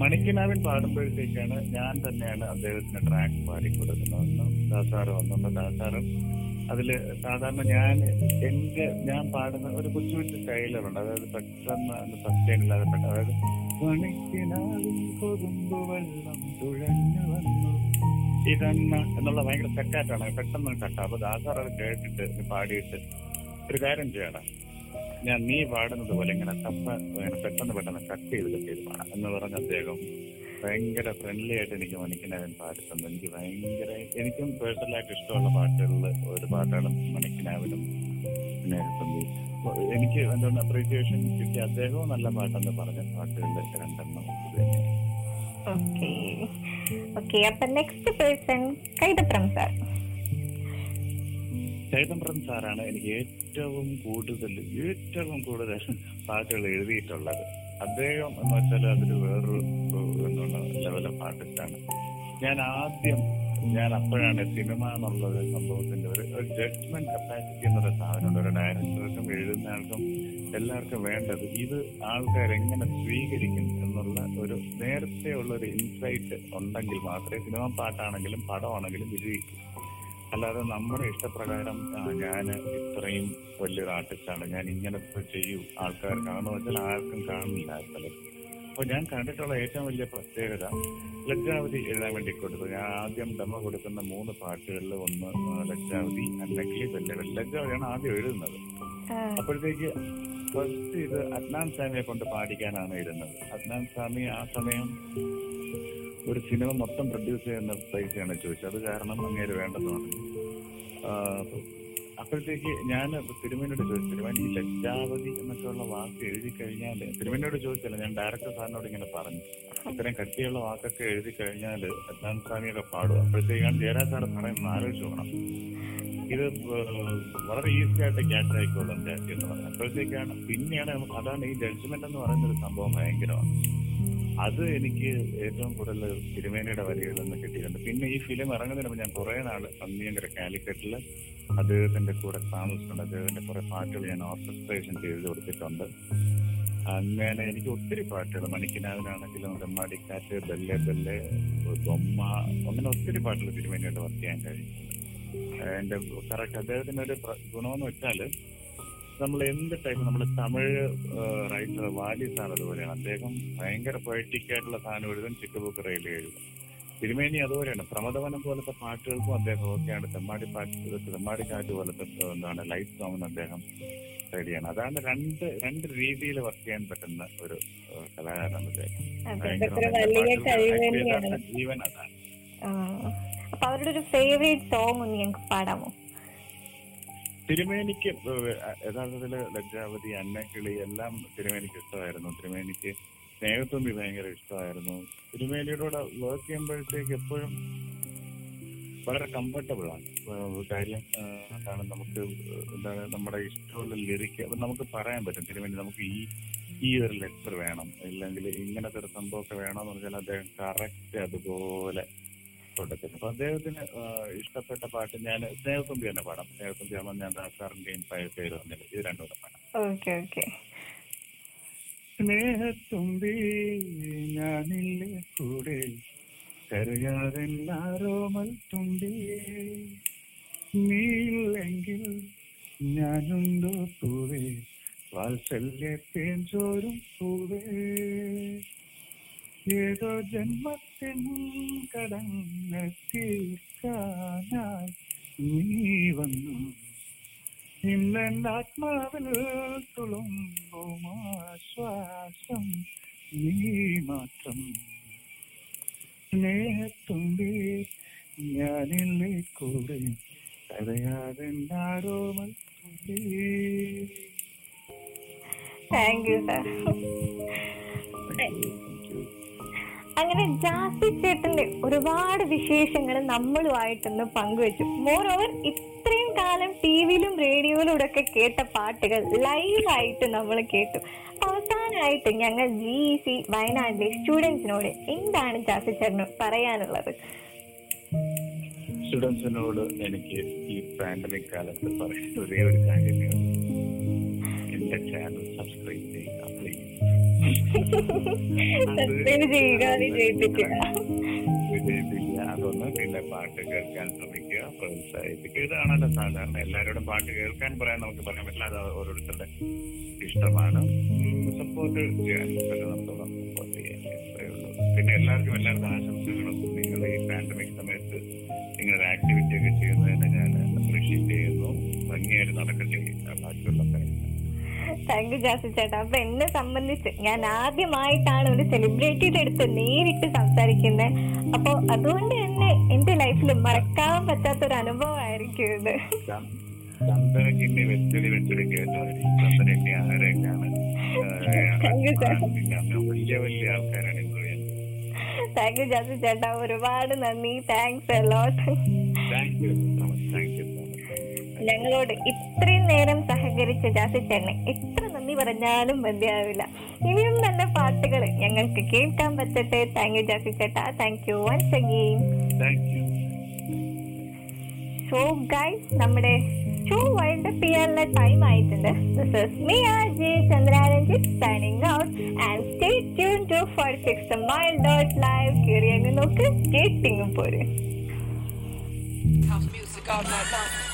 മണിക്കിനാവിൻ പാടുമ്പോഴത്തേക്കാണ് ഞാൻ തന്നെയാണ് അദ്ദേഹത്തിന് ട്രാക്ക് പാടി കൊടുക്കുന്നതെന്ന് ദാസാറ് വന്നപ്പോൾ ദാസാറ് അതിൽ സാധാരണ ഞാൻ എന്റെ ഞാൻ പാടുന്ന ഒരു കൊച്ചു കൊച്ചു സ്റ്റൈലറുണ്ട്. അതായത് പെട്ടെന്ന് അത് സസ്റ്റൈൻ ഇല്ലാതെ പെട്ടെന്ന് അതായത് വെള്ളം തുഴഞ്ഞു വന്നു. ഇതെന്ന എന്നുള്ള ഭയങ്കര സെറ്റായിട്ടാണ് പെട്ടെന്ന് കട്ട അപ്പൊ ദാസാർ അത് കേട്ടിട്ട് പാടിയിട്ട് ഒരു കാര്യം ചെയ്യണം. ഞാൻ നീ പാടുന്നത് പോലെ ഇങ്ങനെ ഇങ്ങനെ പെട്ടെന്ന് പെട്ടെന്ന് കട്ട് ചെയ്ത് കട്ട് എന്ന് പറഞ്ഞ അദ്ദേഹം ഭയങ്കര ഫ്രണ്ട്ലി ആയിട്ട് എനിക്ക് മണിക്കനാഥൻ പാടിത്തന്നു എനിക്ക് ഭയങ്കര എനിക്കും പേഴ്സണലായിട്ട് ഇഷ്ടമുള്ള പാട്ടുകളിൽ ഒരു പാട്ടാണ് മണിക്കിനാവിനും പിന്നെ എനിക്ക് എന്തുകൊണ്ട് അപ്രീസിയേഷൻ കിട്ടിയ അദ്ദേഹവും നല്ല പാട്ടെന്ന് പറഞ്ഞ പാട്ടുകളിൽ രണ്ടെണ്ണം ഓക്കെ ഓക്കെ അപ്പൊ നെക്സ്റ്റ് പേഴ്സൺ കൈതപ്രം സാർ സാറാണ് എനിക്ക് ഏറ്റവും കൂടുതൽ ഏറ്റവും കൂടുതൽ പാട്ടുകൾ എഴുതിയിട്ടുള്ളത്. അദ്ദേഹം എന്ന് വെച്ചാൽ അതൊരു വേറൊരു എന്നുള്ള ലെവൽ ഓഫ് ആർട്ടിസ്റ്റാണ് ഞാൻ ആദ്യം ഞാൻ അപ്പോഴാണ് സിനിമ എന്നുള്ളത് സംഭവത്തിന്റെ ഒരു ഒരു ജഡ്ജ്മെന്റ് കപ്പാസിറ്റി എന്നൊരു സാധനമുണ്ട്. ഒരു ഡയറക്ടർക്കും എഴുതുന്ന ആൾക്കും എല്ലാവർക്കും വേണ്ടത് ഇത് ആൾക്കാർ എങ്ങനെ സ്വീകരിക്കും എന്നുള്ള ഒരു നേരത്തെ ഉള്ള ഒരു ഇൻസൈറ്റ് ഉണ്ടെങ്കിൽ മാത്രമേ സിനിമ പാട്ടാണെങ്കിലും പടമാണെങ്കിലും വിജയിക്കൂ. അല്ലാതെ നമ്മുടെ ഇഷ്ടപ്രകാരം ഞാൻ ഇത്രയും വലിയൊരു ആർട്ടിസ്റ്റാണ്. ഞാൻ ഇങ്ങനെ ചെയ്യൂ ആൾക്കാർ കാണുമെന്ന് വെച്ചാൽ ആർക്കും കാണുന്നില്ല സ്ഥലത്ത് അപ്പൊ ഞാൻ കണ്ടിട്ടുള്ള ഏറ്റവും വലിയ പ്രത്യേകത ലജ്ജാവതി എഴുതാൻ വേണ്ടി കൊടുത്തു. ഞാൻ ആദ്യം ഡെമോ കൊടുക്കുന്ന മൂന്ന് പാട്ടുകളിൽ ഒന്ന് ലജ്ജാവതി അല്ലെങ്കിൽ വെല്ല ലജ്ജാവതിയാണ് ആദ്യം എഴുതുന്നത്. അപ്പോഴത്തേക്ക് ഫസ്റ്റ് ഇത് അദ്നാൻ സ്വാമിയെ കൊണ്ട് പാടിക്കാനാണ് ഇരുന്നത് അദ്നാൻ സ്വാമി ആ സമയം ഒരു സിനിമ മൊത്തം പ്രൊഡ്യൂസ് ചെയ്യുന്ന പൈസയാണ് ചോദിച്ചത്. അത് കാരണം അങ്ങേര് ആ, അപ്പോഴത്തേക്ക് ഞാൻ തിരുമേനോട് ചോദിച്ചു തിരുമേനി ഈ ലജ്ജാവതി എന്നൊക്കെയുള്ള വാക്ക് എഴുതി കഴിഞ്ഞാൽ തിരുമേനോട് ചോദിച്ചല്ല ഞാൻ ഡയറക്ടർ സാറിനോട് ഇങ്ങനെ പറഞ്ഞു. ഇത്രയും കട്ടിയുള്ള വാക്കൊക്കെ എഴുതി കഴിഞ്ഞാൽ അദ്നാൻ സ്വാമിയൊക്കെ പാടും. അപ്പോഴത്തേക്കാണ് ജയരാജ് സാറ് പറയുന്നത് ആലോചിച്ച് പോകണം. ഇത് വളരെ ഈസി ആയിട്ട് ക്യാച്ച് ആയിക്കോളും ജാറ്റി എന്ന് പറഞ്ഞു അപ്പോഴത്തേക്കാണ് പിന്നെയാണ് അതാണ് ഈ ജഡ്ജ്മെന്റ് എന്ന് പറയുന്ന ഒരു സംഭവം ഭയങ്കരമാണ്. അത് എനിക്ക് ഏറ്റവും കൂടുതൽ തിരുമേനയുടെ വരികളിൽ നിന്ന് കിട്ടിയിട്ടുണ്ട്. പിന്നെ ഈ ഫിലിം ഇറങ്ങുന്നതിന് മുമ്പ് ഞാൻ കുറെ നാൾ പന്നിയങ്കര കാലിക്കറ്റിൽ അദ്ദേഹത്തിന്റെ കൂടെ താമസിച്ചിട്ടുണ്ട്. അദ്ദേഹത്തിന്റെ കുറെ പാട്ടുകൾ ഞാൻ ഓർക്കസ്ട്രേഷൻ ചെയ്ത് കൊടുത്തിട്ടുണ്ട്. അങ്ങനെ എനിക്ക് ഒത്തിരി പാട്ടുകൾ മണിക്കിനാവിനാണെങ്കിലും ബ്രഹ്മാടിക്കാറ്റ് ബെല്ലെ ബെല്ലെ ബൊമ്മ അങ്ങനെ ഒത്തിരി പാട്ടുകൾ തിരുമേനിയായിട്ട് വർക്ക് ചെയ്യാൻ കഴിഞ്ഞു. എന്റെ കറക്റ്റ് അദ്ദേഹത്തിന്റെ ഒരു ഗുണമെന്ന് വെച്ചാൽ നമ്മൾ എന്ത് ടൈപ്പ് നമ്മൾ തമിഴ് റൈറ്റർ വാലി സാർ അതുപോലെയാണ്. അദ്ദേഹം ഭയങ്കര പൊയറ്റിക് ആയിട്ടുള്ള സാധനം എഴുതും ചിക്കുബുക്കറയിൽ എഴുതും തിരുമേനി അതുപോലെയാണ്. പ്രമദവനം പോലത്തെ പാട്ടുകൾക്കും അദ്ദേഹം ഓക്കെയാണ് തെമ്മാടി പാട്ട് തെമ്മാടി കാറ്റ് പോലത്തെ എന്താണ് ലൈറ്റ് സോങ്ങിന് അദ്ദേഹം റെഡിയാണ് അതാണ് രണ്ട് രണ്ട് രീതിയിൽ വർക്ക് ചെയ്യാൻ പറ്റുന്ന ഒരു കലാകാരനാണ് അദ്ദേഹം. ജീവൻ അതാണ്. അപ്പൊ അവരുടെ ഒരു ഫേവറേറ്റ് സോങ് ഒന്ന് ഞങ്ങൾക്ക് പാടാമോ? തിരുമേനിക്ക് യഥാർത്ഥത്തിൽ ലജ്ജാവതി അന്നക്കിളി എല്ലാം തിരുമേനിക്ക് ഇഷ്ടമായിരുന്നു. തിരുമേനിക്ക് സ്നേഹത്തുമ്പി ഭയങ്കര ഇഷ്ടമായിരുന്നു. തിരുമേനിയോട് വർക്ക് ചെയ്യുമ്പോഴത്തേക്ക് എപ്പോഴും വളരെ കംഫർട്ടബിൾ ആണ്. കാര്യം എന്താണ് നമുക്ക് എന്താണ് നമ്മുടെ ഇഷ്ടമുള്ള ലിറിക്ക് അപ്പൊ നമുക്ക് പറയാൻ പറ്റും. തിരുമേനി നമുക്ക് ഈ ഈ ഒരു ലെറ്റർ വേണം. അല്ലെങ്കിൽ ഇങ്ങനത്തെ ഒരു സംഭവമൊക്കെ വേണമെന്ന് പറഞ്ഞാൽ അദ്ദേഹം കറക്റ്റ് അതുപോലെ കൊടുത്തിട്ടുണ്ട് അപ്പൊ അദ്ദേഹത്തിന് ഇഷ്ടപ്പെട്ട പാട്ട് ഞാൻ സ്നേഹത്തുമ്പി തന്നെ പാടാം. സ്നേഹത്തുമ്പി ആകുമ്പോൾ ഞാൻ ദാസാറിന്റെയും പയസേരും പേര് വന്നില്ല ഇത് രണ്ടുകൂടെ പാടാം. Okay okay. സ്നേഹത്തുമ്പി ഞാനില്ലേ കൂടെ? കരയാതെല്ലാരോമൽ തുമ്പി നീയില്ലെങ്കിൽ ഞാനുണ്ടോ പൂവേ? വാത്സല്യത്തേൻ ചോരും പൂവേ. ഏതോ ജന്മത്തിൻ കടങ്ങ തീർക്കാനായി നീ വന്നു. ഇന്നെന്റെ ആത്മാവിൽ തുളുമ്പും ആശ്വാസം നീ മാത്രം. സ്നേഹത്തുമ്പി ഞാനില്ലേ കൂടെ കരയാതെന്നാരോ മൽപ്പേ. താങ്ക് യു സാർ അങ്ങനെ ജാസി ചേട്ടന്റെ ഒരുപാട് വിശേഷങ്ങൾ നമ്മളുമായിട്ടൊന്ന് പങ്കുവെച്ചു. മോർ ഓവർ ഇത്രയും കാലം ടി വിയിലും റേഡിയോയിലൂടെ ഒക്കെ കേട്ട പാട്ടുകൾ ലൈവായിട്ട് നമ്മൾ കേട്ടു. അവസാനമായിട്ട് ഞങ്ങൾ ജി സി വയനാട്ടിലെ സ്റ്റുഡൻസിനോട് എന്താണ് ജാസി ചേട്ടന് പറയാനുള്ളത്? സ്റ്റുഡൻസിനോട് എനിക്ക് ഈ പാൻഡമിക് കാലത്ത് പറയുന്ന ഒരേ ഒരു കാര്യം. എന്റെ ചാനൽ സബ്സ്ക്രൈബ് ചെയ്യുക. സസ്പെൻഡ് ചെയ്യുക വിജയിപ്പിക്കുക. വിജയിപ്പിക്കുക. അതൊന്ന് പിന്നെ പാട്ട് കേൾക്കാൻ ശ്രമിക്കുക പ്രോത്സാഹിപ്പിക്കുക. ഇതാണല്ലോ സാധാരണ എല്ലാവരോടും പാട്ട് കേൾക്കാൻ പറയാൻ നമുക്ക് പറയാൻ പറ്റില്ല. അത് ഓരോരുത്തരുടെ ഇഷ്ടമാണ്. സപ്പോർട്ട് ചെയ്യാൻ പറ്റുന്നിടത്തോളം സപ്പോർട്ട് ചെയ്യാൻ പിന്നെ എല്ലാവർക്കും എല്ലാവരുടെ ആശംസകളും. നിങ്ങൾ ഈ പാൻഡമിക് സമയത്ത് നിങ്ങളുടെ ആക്ടിവിറ്റി ഒക്കെ ചെയ്യുന്നതിനെ ഞാൻ അപ്രീഷിയേറ്റ് ചെയ്യുന്നു. ഭംഗിയായിട്ട് നടക്കട്ടെ. ബാക്കിയുള്ള കാര്യങ്ങൾ. താങ്ക് യു ജാസി ചേട്ടാ അപ്പൊ എന്നെ സംബന്ധിച്ച് ഞാൻ ആദ്യമായിട്ടാണ് ഒരു സെലിബ്രിറ്റിയുടെ അടുത്ത് നേരിട്ട് സംസാരിക്കുന്നത്. അപ്പൊ അതുകൊണ്ട് തന്നെ എന്റെ ലൈഫിൽ മറക്കാൻ പറ്റാത്ത ഒരു അനുഭവമായിരിക്കും ഇത്. കേട്ടവര്. വലിയ വലിയ ആൾക്കാരാണ് താങ്ക് യു ജാസി ചേട്ടാ ഒരുപാട് നന്ദി. താങ്ക്സ് അലോട്ട് താങ്ക് യു ഞങ്ങളോട് ഇത്രയും നേരം സഹകരിച്ച ജാസി ചേട്ടനെ എത്ര നന്ദി പറഞ്ഞാലും മതിയാവില്ല. ഇനിയും നല്ല പാട്ടുകൾ ഞങ്ങൾക്ക് കേൾക്കാൻ പറ്റട്ടെ. താങ്ക് യു ജാസി ചേട്ടാ. Thank you once again so guys നമ്മുടെ ഷോ വൈൻഡ് അപ്പ് ചെയ്യാനുള്ള ടൈം ആയിട്ടുണ്ട്. This is me R J Chandraranjith signing out and stay tune to forty six mile dot live കയറി അങ്ങ് നോക്ക്. കേട്ടിങ്ങും പോരെ. House music all night long.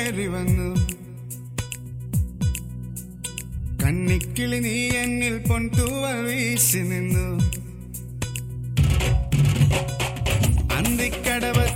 വർണക്കനവേറി വന്നു. കണ്ണിക്കിളി നീ എന്നിൽ പൊൻതൂവൽ വീശി നിന്നു. അന്തിക്കടവത്തെ